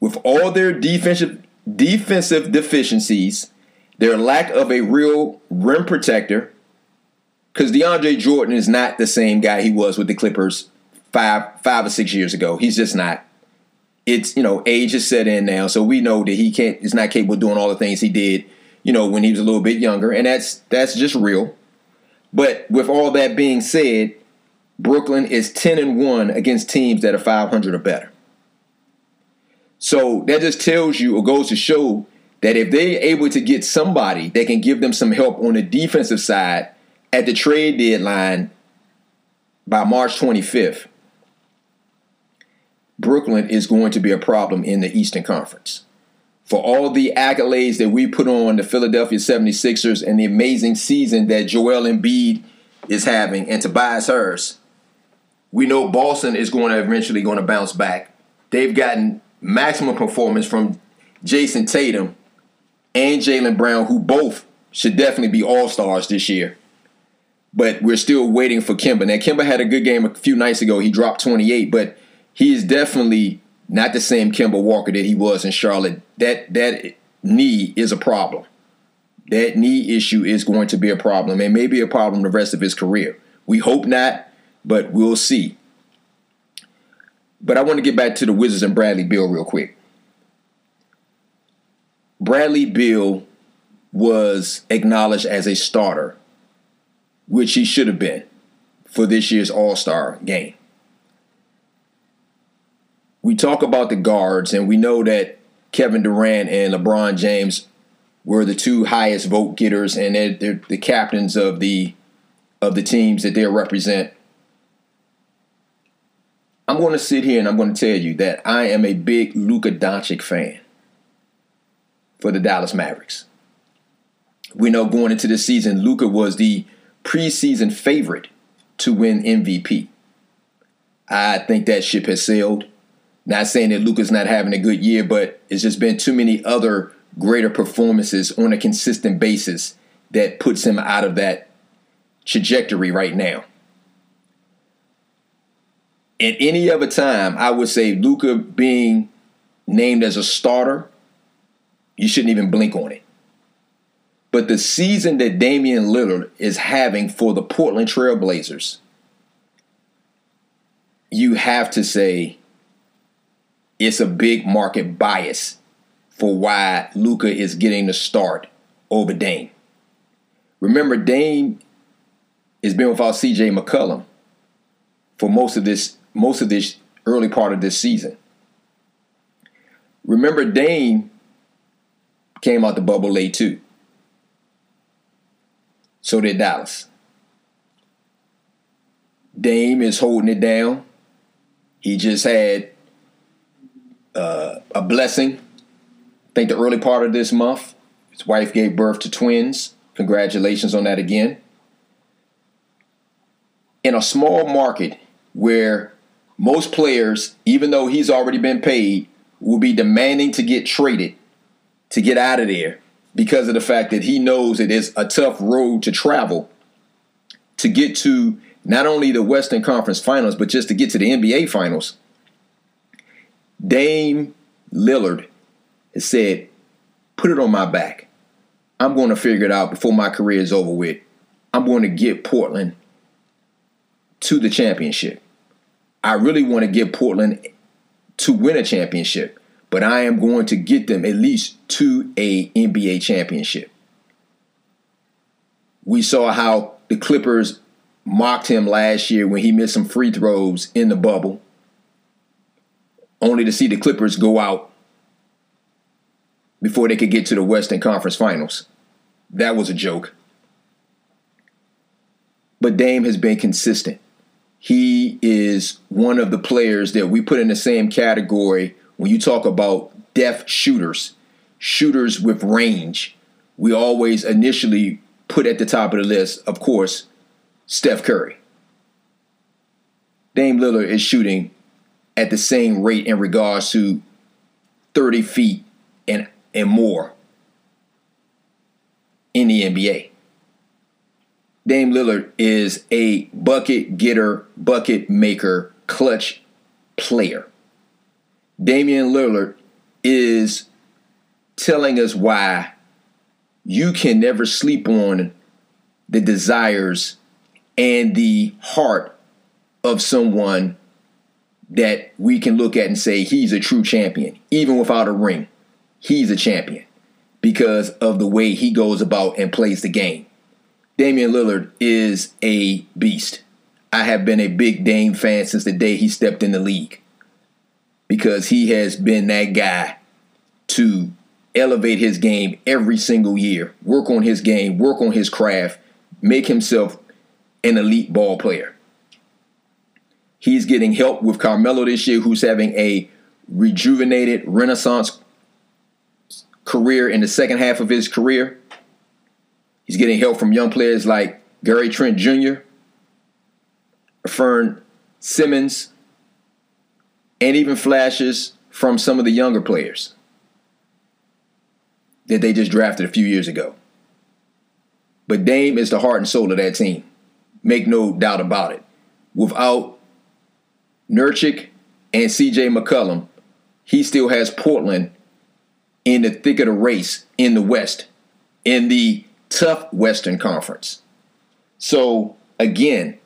with all their defensive defensive deficiencies their lack of a real rim protector, because DeAndre Jordan is not the same guy he was with the Clippers five five or six years ago. He's just not. It's you know age is set in now, so we know that he can't is not capable of doing all the things he did, you know, when he was a little bit younger, and that's that's just real. But with all that being said, Brooklyn is ten and one against teams that are five hundred or better. So that just tells you or goes to show that if they're able to get somebody that can give them some help on the defensive side at the trade deadline by March 25th, Brooklyn is going to be a problem in the Eastern Conference. For all the accolades that we put on the Philadelphia 76ers and the amazing season that Joel Embiid is having and Tobias Harris, we know Boston is going to eventually going to bounce back. They've gotten maximum performance from Jayson Tatum and Jaylen Brown, who both should definitely be all stars this year. But we're still waiting for Kemba. Now, Kemba had a good game a few nights ago. He dropped 28, but he is definitely not the same Kemba Walker that he was in Charlotte. That that knee is a problem. That knee issue is going to be a problem and maybe a problem the rest of his career. We hope not, but we'll see. But I want to get back to the Wizards and Bradley Beal real quick. Bradley Beal was acknowledged as a starter, which he should have been for this year's All Star game. We talk about the guards, and we know that Kevin Durant and LeBron James were the two highest vote getters, and they're, they're the captains of the of the teams that they represent. I'm going to sit here and I'm going to tell you that I am a big Luka Doncic fan for the Dallas Mavericks. We know going into this season, Luka was the preseason favorite to win MVP. I think that ship has sailed. Not saying that Luka's not having a good year, but it's just been too many other greater performances on a consistent basis that puts him out of that trajectory right now. At any other time, I would say Luka being named as a starter, you shouldn't even blink on it. But the season that Damian Lillard is having for the Portland Trailblazers, you have to say it's a big market bias for why Luka is getting the start over Dame. Remember, Dame has been without CJ McCollum for most of this most of this early part of this season. Remember, Dame came out the bubble late too. So did Dallas. Dame is holding it down. He just had uh, a blessing. I think the early part of this month, his wife gave birth to twins. Congratulations on that again. In a small market where most players, even though he's already been paid, will be demanding to get traded to get out of there because of the fact that he knows it is a tough road to travel to get to not only the Western Conference Finals, but just to get to the NBA Finals. Dame Lillard has said, put it on my back. I'm going to figure it out before my career is over with. I'm going to get Portland to the championship. I really want to get Portland to win a championship, but I am going to get them at least to a NBA championship. We saw how the Clippers mocked him last year when he missed some free throws in the bubble, only to see the Clippers go out before they could get to the Western Conference Finals. That was a joke. But Dame has been consistent. He is one of the players that we put in the same category when you talk about def shooters, shooters with range. We always initially put at the top of the list, of course, Steph Curry. Dame Lillard is shooting at the same rate in regards to 30 feet and, and more in the NBA. Dame Lillard is a bucket getter, bucket maker, clutch player. Damian Lillard is telling us why you can never sleep on the desires and the heart of someone that we can look at and say he's a true champion, even without a ring. He's a champion because of the way he goes about and plays the game. Damian Lillard is a beast. I have been a big Dame fan since the day he stepped in the league because he has been that guy to elevate his game every single year, work on his game, work on his craft, make himself an elite ball player. He's getting help with Carmelo this year, who's having a rejuvenated renaissance career in the second half of his career. He's getting help from young players like Gary Trent Jr., Fern Simons, and even flashes from some of the younger players that they just drafted a few years ago. But Dame is the heart and soul of that team. Make no doubt about it. Without Nurkic and CJ McCollum, he still has Portland in the thick of the race in the West, in the tough Western Conference. So, again,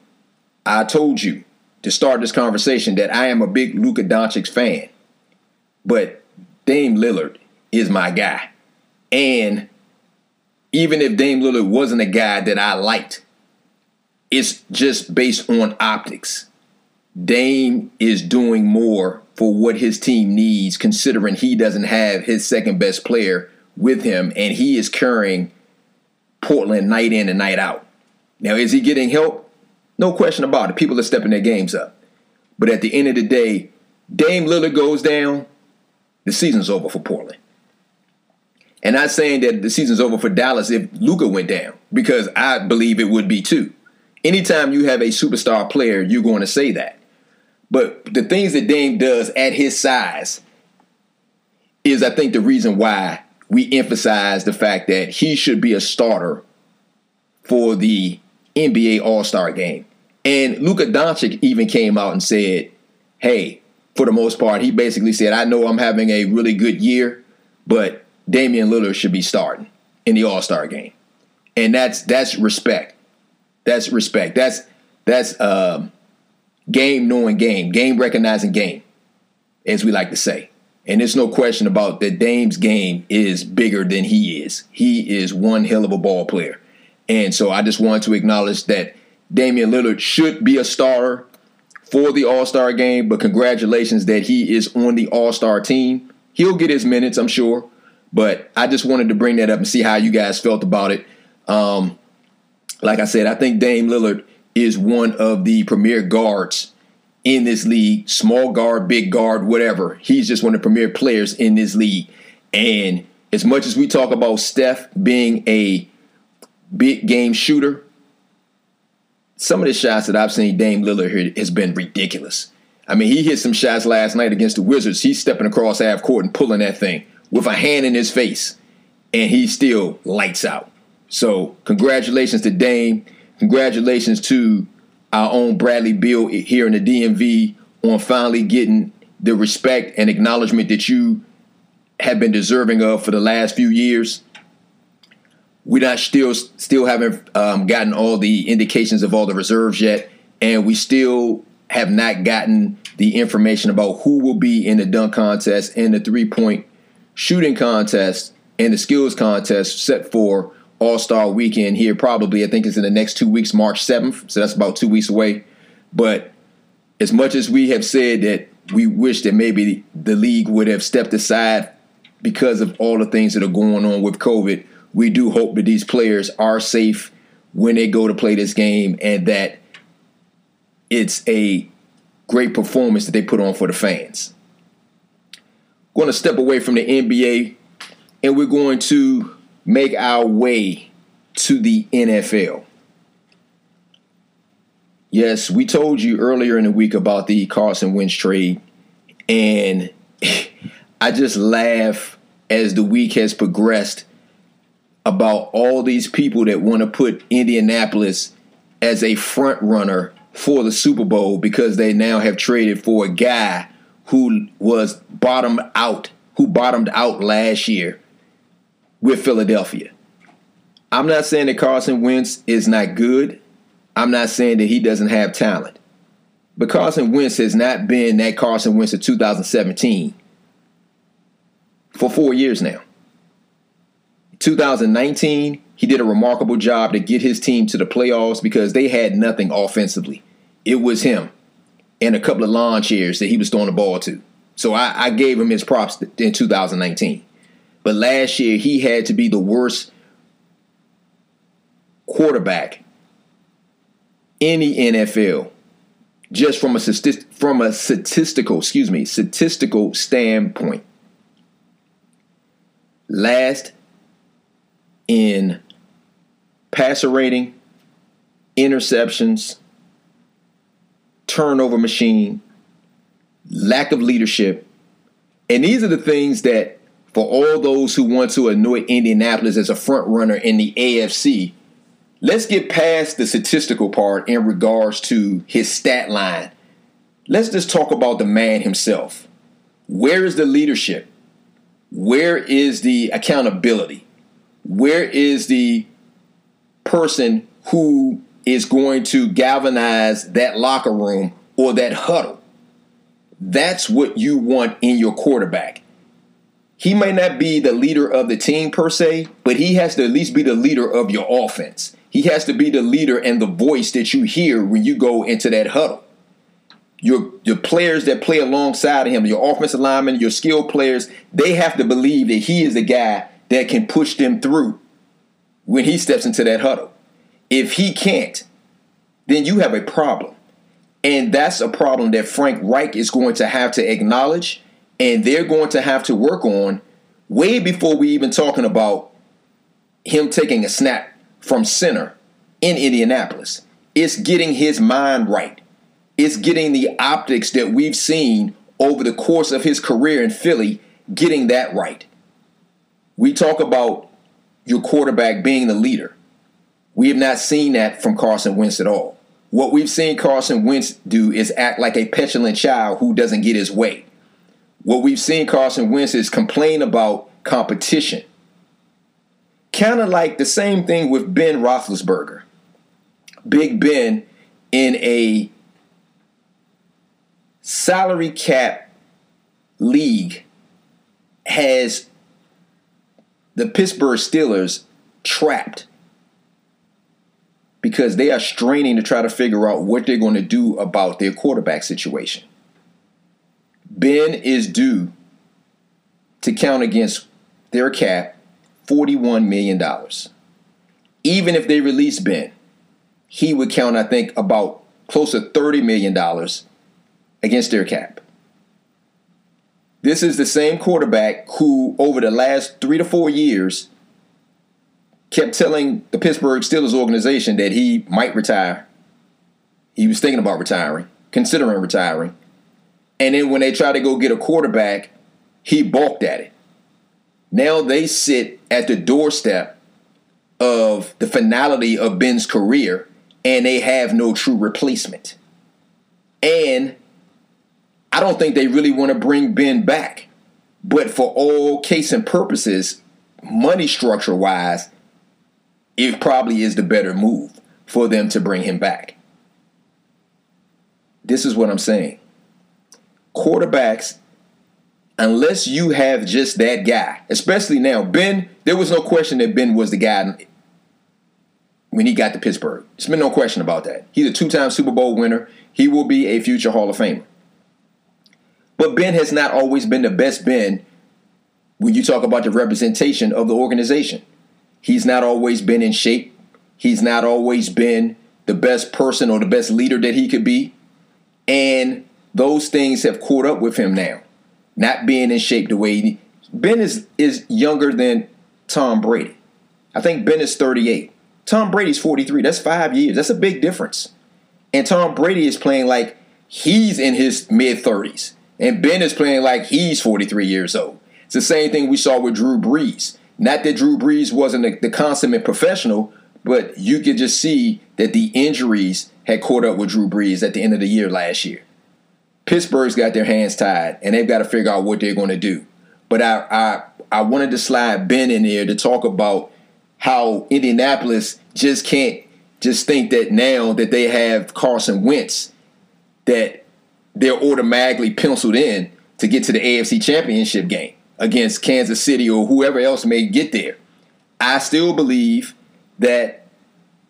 I told you to start this conversation that I am a big Luka Doncic fan, but Dame Lillard is my guy. And even if Dame Lillard wasn't a guy that I liked, it's just based on optics. Dame is doing more for what his team needs, considering he doesn't have his second best player with him, and he is carrying Portland night in and night out. Now, is he getting help? No question about it. People are stepping their games up. But at the end of the day, Dame Lillard goes down, the season's over for Portland. And I'm saying that the season's over for Dallas if Luka went down. because I believe it would be too. Anytime you have a superstar player, you're going to say that. But the things that Dame does at his size is, I think, the reason why we emphasize the fact that he should be a starter for the NBA All Star game. And Luka Doncic even came out and said, hey, for the most part, he basically said, I know I'm having a really good year, but Damian Lillard should be starting in the All Star game. And that's that's respect. That's respect. That's that's um, game knowing game, game recognizing game, as we like to say. And there's no question about that Dame's game is bigger than he is. He is one hell of a ball player. And so I just want to acknowledge that Damian Lillard should be a starter for the All Star game, but congratulations that he is on the All Star team. He'll get his minutes, I'm sure. But I just wanted to bring that up and see how you guys felt about it. Um, like I said, I think Dame Lillard is one of the premier guards in this league, small guard, big guard, whatever. He's just one of the premier players in this league. And as much as we talk about Steph being a big game shooter, some of the shots that I've seen Dame Lillard hit has been ridiculous. I mean, he hit some shots last night against the Wizards. He's stepping across half court and pulling that thing with a hand in his face, and he still lights out. So, congratulations to Dame. Congratulations to our own Bradley Beal here in the DMV on finally getting the respect and acknowledgement that you have been deserving of for the last few years. We not still still haven't um, gotten all the indications of all the reserves yet, and we still have not gotten the information about who will be in the dunk contest and the three point shooting contest and the skills contest set for All Star weekend here. Probably, I think it's in the next two weeks, March seventh. So that's about two weeks away. But as much as we have said that we wish that maybe the league would have stepped aside because of all the things that are going on with COVID we do hope that these players are safe when they go to play this game and that it's a great performance that they put on for the fans. Going to step away from the NBA and we're going to make our way to the NFL. Yes, we told you earlier in the week about the Carson Wentz trade, and I just laugh as the week has progressed about all these people that want to put Indianapolis as a front runner for the Super Bowl because they now have traded for a guy who was bottomed out, who bottomed out last year with Philadelphia. I'm not saying that Carson Wentz is not good. I'm not saying that he doesn't have talent. But Carson Wentz has not been that Carson Wentz of 2017 for four years now. 2019, he did a remarkable job to get his team to the playoffs because they had nothing offensively. It was him and a couple of lawn chairs that he was throwing the ball to. So I, I gave him his props in 2019. But last year, he had to be the worst quarterback in the NFL just from a from a statistical, excuse me, statistical standpoint. Last in passer rating, interceptions, turnover machine, lack of leadership. And these are the things that, for all those who want to anoint Indianapolis as a front runner in the AFC, let's get past the statistical part in regards to his stat line. Let's just talk about the man himself. Where is the leadership? Where is the accountability? where is the person who is going to galvanize that locker room or that huddle? That's what you want in your quarterback. He may not be the leader of the team per se, but he has to at least be the leader of your offense. He has to be the leader and the voice that you hear when you go into that huddle. Your, your players that play alongside of him, your offensive linemen, your skilled players, they have to believe that he is the guy that can push them through when he steps into that huddle. If he can't, then you have a problem. And that's a problem that Frank Reich is going to have to acknowledge and they're going to have to work on way before we even talking about him taking a snap from center in Indianapolis. It's getting his mind right. It's getting the optics that we've seen over the course of his career in Philly, getting that right. We talk about your quarterback being the leader. We have not seen that from Carson Wentz at all. What we've seen Carson Wentz do is act like a petulant child who doesn't get his way. What we've seen Carson Wentz is complain about competition. Kind of like the same thing with Ben Roethlisberger. Big Ben in a salary cap league has the Pittsburgh Steelers trapped because they are straining to try to figure out what they're going to do about their quarterback situation. Ben is due to count against their cap $41 million. Even if they release Ben, he would count, I think, about close to $30 million against their cap. This is the same quarterback who, over the last three to four years, kept telling the Pittsburgh Steelers organization that he might retire. He was thinking about retiring, considering retiring. And then when they tried to go get a quarterback, he balked at it. Now they sit at the doorstep of the finality of Ben's career and they have no true replacement. And I don't think they really want to bring Ben back. But for all case and purposes, money structure wise, it probably is the better move for them to bring him back. This is what I'm saying. Quarterbacks unless you have just that guy, especially now, Ben, there was no question that Ben was the guy when he got to Pittsburgh. There's been no question about that. He's a two time Super Bowl winner. He will be a future Hall of Famer. But Ben has not always been the best Ben when you talk about the representation of the organization. He's not always been in shape. He's not always been the best person or the best leader that he could be. And those things have caught up with him now not being in shape the way he, Ben is is younger than Tom Brady. I think Ben is 38. Tom Brady's 43. That's five years. That's a big difference. And Tom Brady is playing like he's in his mid 30s. And Ben is playing like he's 43 years old. It's the same thing we saw with Drew Brees. Not that Drew Brees wasn't the, the consummate professional, but you could just see that the injuries had caught up with Drew Brees at the end of the year last year. Pittsburgh's got their hands tied and they've got to figure out what they're going to do. But I, I I wanted to slide Ben in here to talk about how Indianapolis just can't just think that now that they have Carson Wentz that they're automatically penciled in to get to the AFC Championship game against Kansas City or whoever else may get there. I still believe that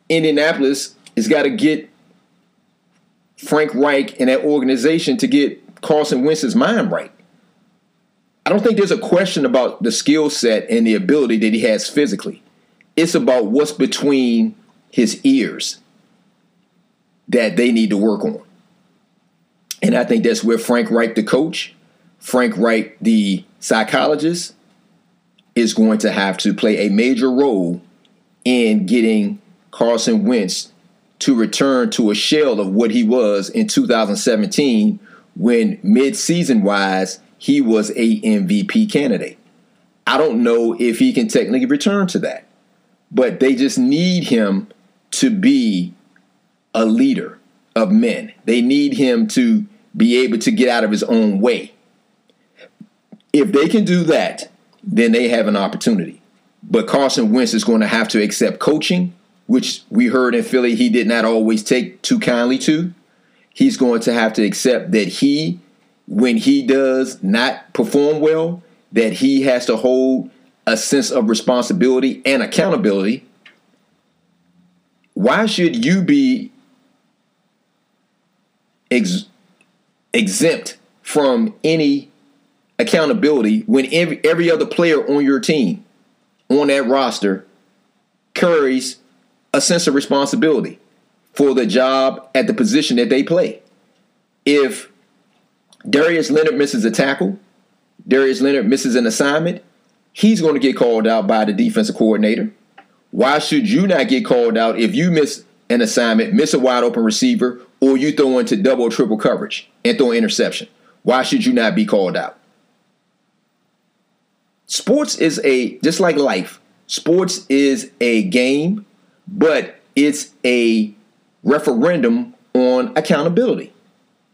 Indianapolis has got to get Frank Reich and that organization to get Carson Wentz's mind right. I don't think there's a question about the skill set and the ability that he has physically. It's about what's between his ears that they need to work on. And I think that's where Frank Reich, the coach, Frank Reich, the psychologist, is going to have to play a major role in getting Carson Wentz to return to a shell of what he was in 2017 when mid-season wise he was a MVP candidate. I don't know if he can technically return to that. But they just need him to be a leader of men. They need him to be able to get out of his own way. If they can do that, then they have an opportunity. But Carson Wentz is going to have to accept coaching which we heard in Philly he did not always take too kindly to. He's going to have to accept that he, when he does not perform well, that he has to hold a sense of responsibility and accountability. Why should you be ex- exempt from any accountability when every, every other player on your team, on that roster, carries a sense of responsibility for the job at the position that they play. If Darius Leonard misses a tackle, Darius Leonard misses an assignment, he's going to get called out by the defensive coordinator. Why should you not get called out if you miss an assignment, miss a wide open receiver, or you throw into double or triple coverage and throw an interception? Why should you not be called out? Sports is a just like life. Sports is a game, but it's a referendum on accountability.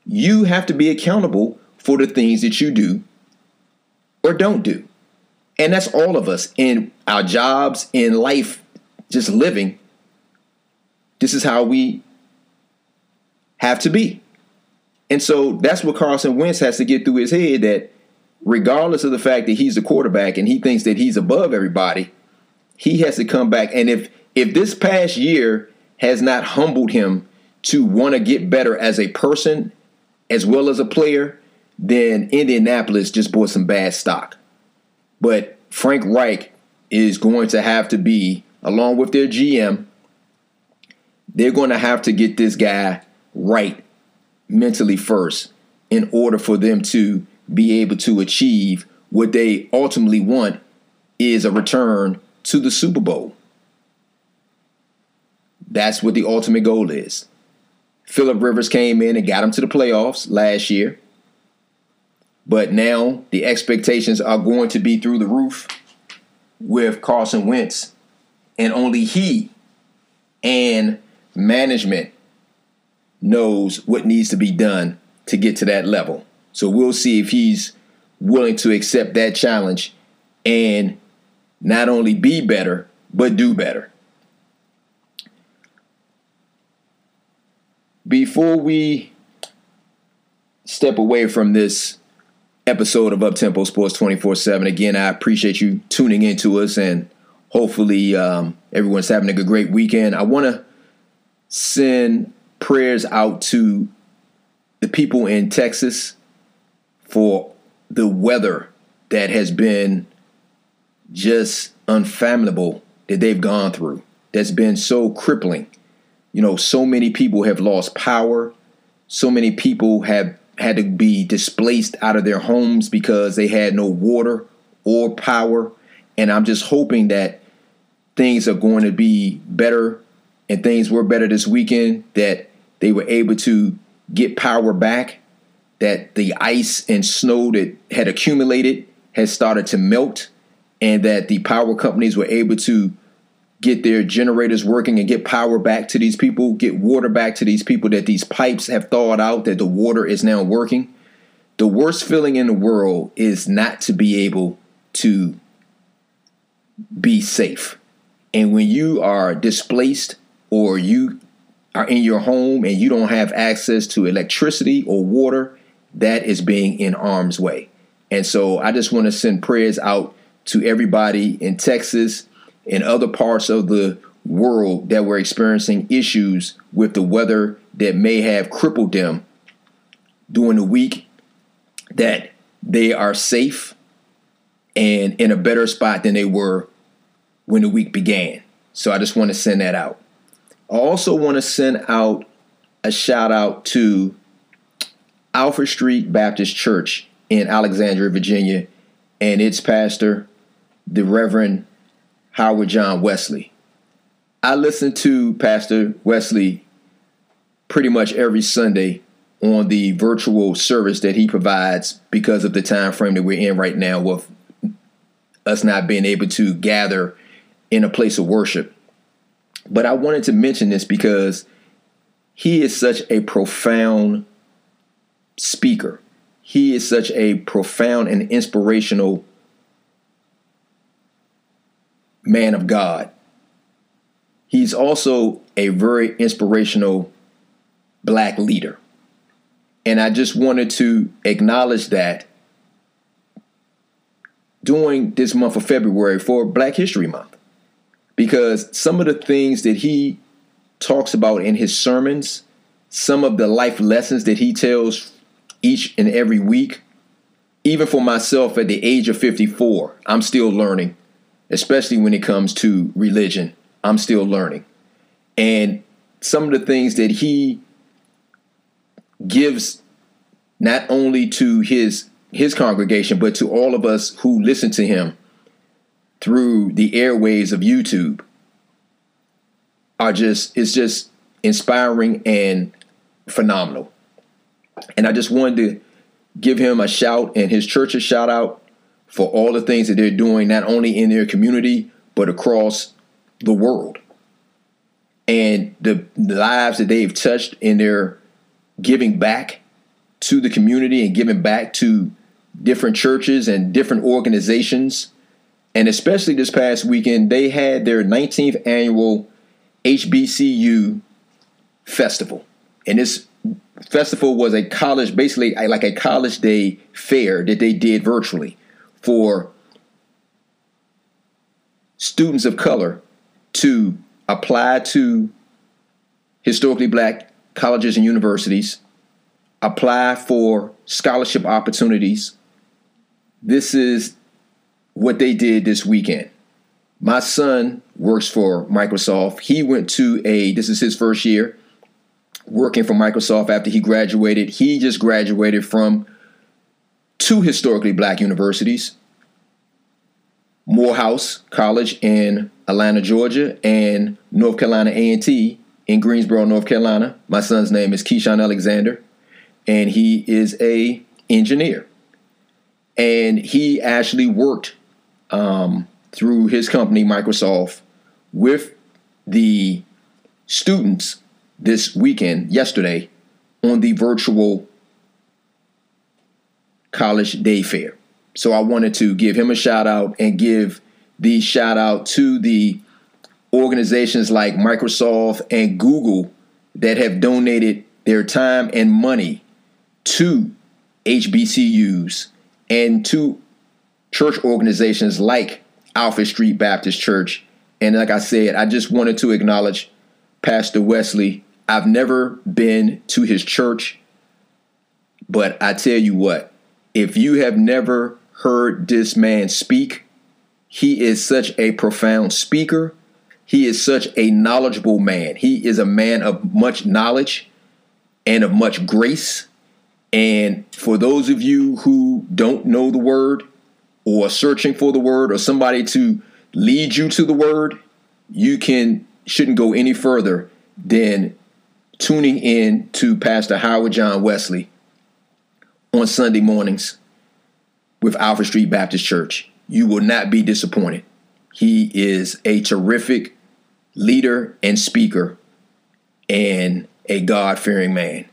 You have to be accountable for the things that you do or don't do. And that's all of us in our jobs, in life, just living. This is how we have to be. And so that's what Carson Wentz has to get through his head that regardless of the fact that he's a quarterback and he thinks that he's above everybody, he has to come back. And if if this past year has not humbled him to want to get better as a person as well as a player, then Indianapolis just bought some bad stock. But Frank Reich is going to have to be, along with their GM, they're going to have to get this guy right mentally first in order for them to be able to achieve what they ultimately want is a return to the Super Bowl. That's what the ultimate goal is. Philip Rivers came in and got him to the playoffs last year. But now the expectations are going to be through the roof with Carson Wentz. And only he and management knows what needs to be done to get to that level. So we'll see if he's willing to accept that challenge and not only be better, but do better. Before we step away from this episode of Uptempo Sports 24 7, again, I appreciate you tuning into us and hopefully um, everyone's having a great weekend. I want to send prayers out to the people in Texas for the weather that has been just unfathomable that they've gone through. That's been so crippling. You know, so many people have lost power. So many people have had to be displaced out of their homes because they had no water or power. And I'm just hoping that things are going to be better and things were better this weekend, that they were able to get power back that the ice and snow that had accumulated has started to melt and that the power companies were able to get their generators working and get power back to these people, get water back to these people, that these pipes have thawed out, that the water is now working. The worst feeling in the world is not to be able to be safe. And when you are displaced or you are in your home and you don't have access to electricity or water, that is being in harm's way. And so I just want to send prayers out to everybody in Texas and other parts of the world that were experiencing issues with the weather that may have crippled them during the week, that they are safe and in a better spot than they were when the week began. So I just want to send that out. I also want to send out a shout out to Alfred Street Baptist Church in Alexandria, Virginia, and its pastor, the Reverend Howard John Wesley. I listen to Pastor Wesley pretty much every Sunday on the virtual service that he provides because of the time frame that we're in right now with us not being able to gather in a place of worship. But I wanted to mention this because he is such a profound speaker. He is such a profound and inspirational man of God. He's also a very inspirational black leader. And I just wanted to acknowledge that during this month of February for Black History Month. Because some of the things that he talks about in his sermons, some of the life lessons that he tells each and every week. Even for myself at the age of 54, I'm still learning, especially when it comes to religion. I'm still learning. And some of the things that he gives not only to his his congregation but to all of us who listen to him through the airways of YouTube are just it's just inspiring and phenomenal. And I just wanted to give him a shout and his church a shout out for all the things that they're doing, not only in their community, but across the world. And the, lives that they've touched in their giving back to the community and giving back to different churches and different organizations. And especially this past weekend, they had their 19th annual HBCU festival. And this festival was a college, basically like a college day fair that they did virtually for students of color to apply to historically black colleges and universities, apply for scholarship opportunities. This is what they did this weekend. My son works for Microsoft. He went to a, this is his first year working for Microsoft after he graduated. He just graduated from two historically black universities Morehouse College in Atlanta, Georgia, and North Carolina A&T in Greensboro, North Carolina. My son's name is Keyshawn Alexander, and he is a engineer. And he actually worked um, through his company, Microsoft, with the students this weekend, yesterday, on the virtual college day fair. So I wanted to give him a shout out and give the shout out to the organizations like Microsoft and Google that have donated their time and money to HBCUs and to church organizations like Alfred Street Baptist Church. And like I said, I just wanted to acknowledge Pastor Wesley. I've never been to his church, but I tell you what, if you have never heard this man speak, he is such a profound speaker. He is such a knowledgeable man. He is a man of much knowledge and of much grace. And for those of you who don't know the word or searching for the word or somebody to lead you to the word, you can shouldn't go any further than tuning in to Pastor Howard John Wesley on Sunday mornings with Alfred Street Baptist Church. You will not be disappointed. He is a terrific leader and speaker and a God fearing man.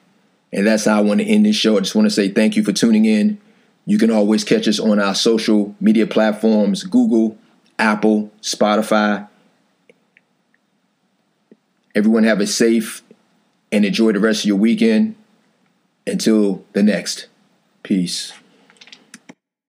And that's how I want to end this show. I just want to say thank you for tuning in. You can always catch us on our social media platforms Google, Apple, Spotify. Everyone have a safe and enjoy the rest of your weekend. Until the next. Peace.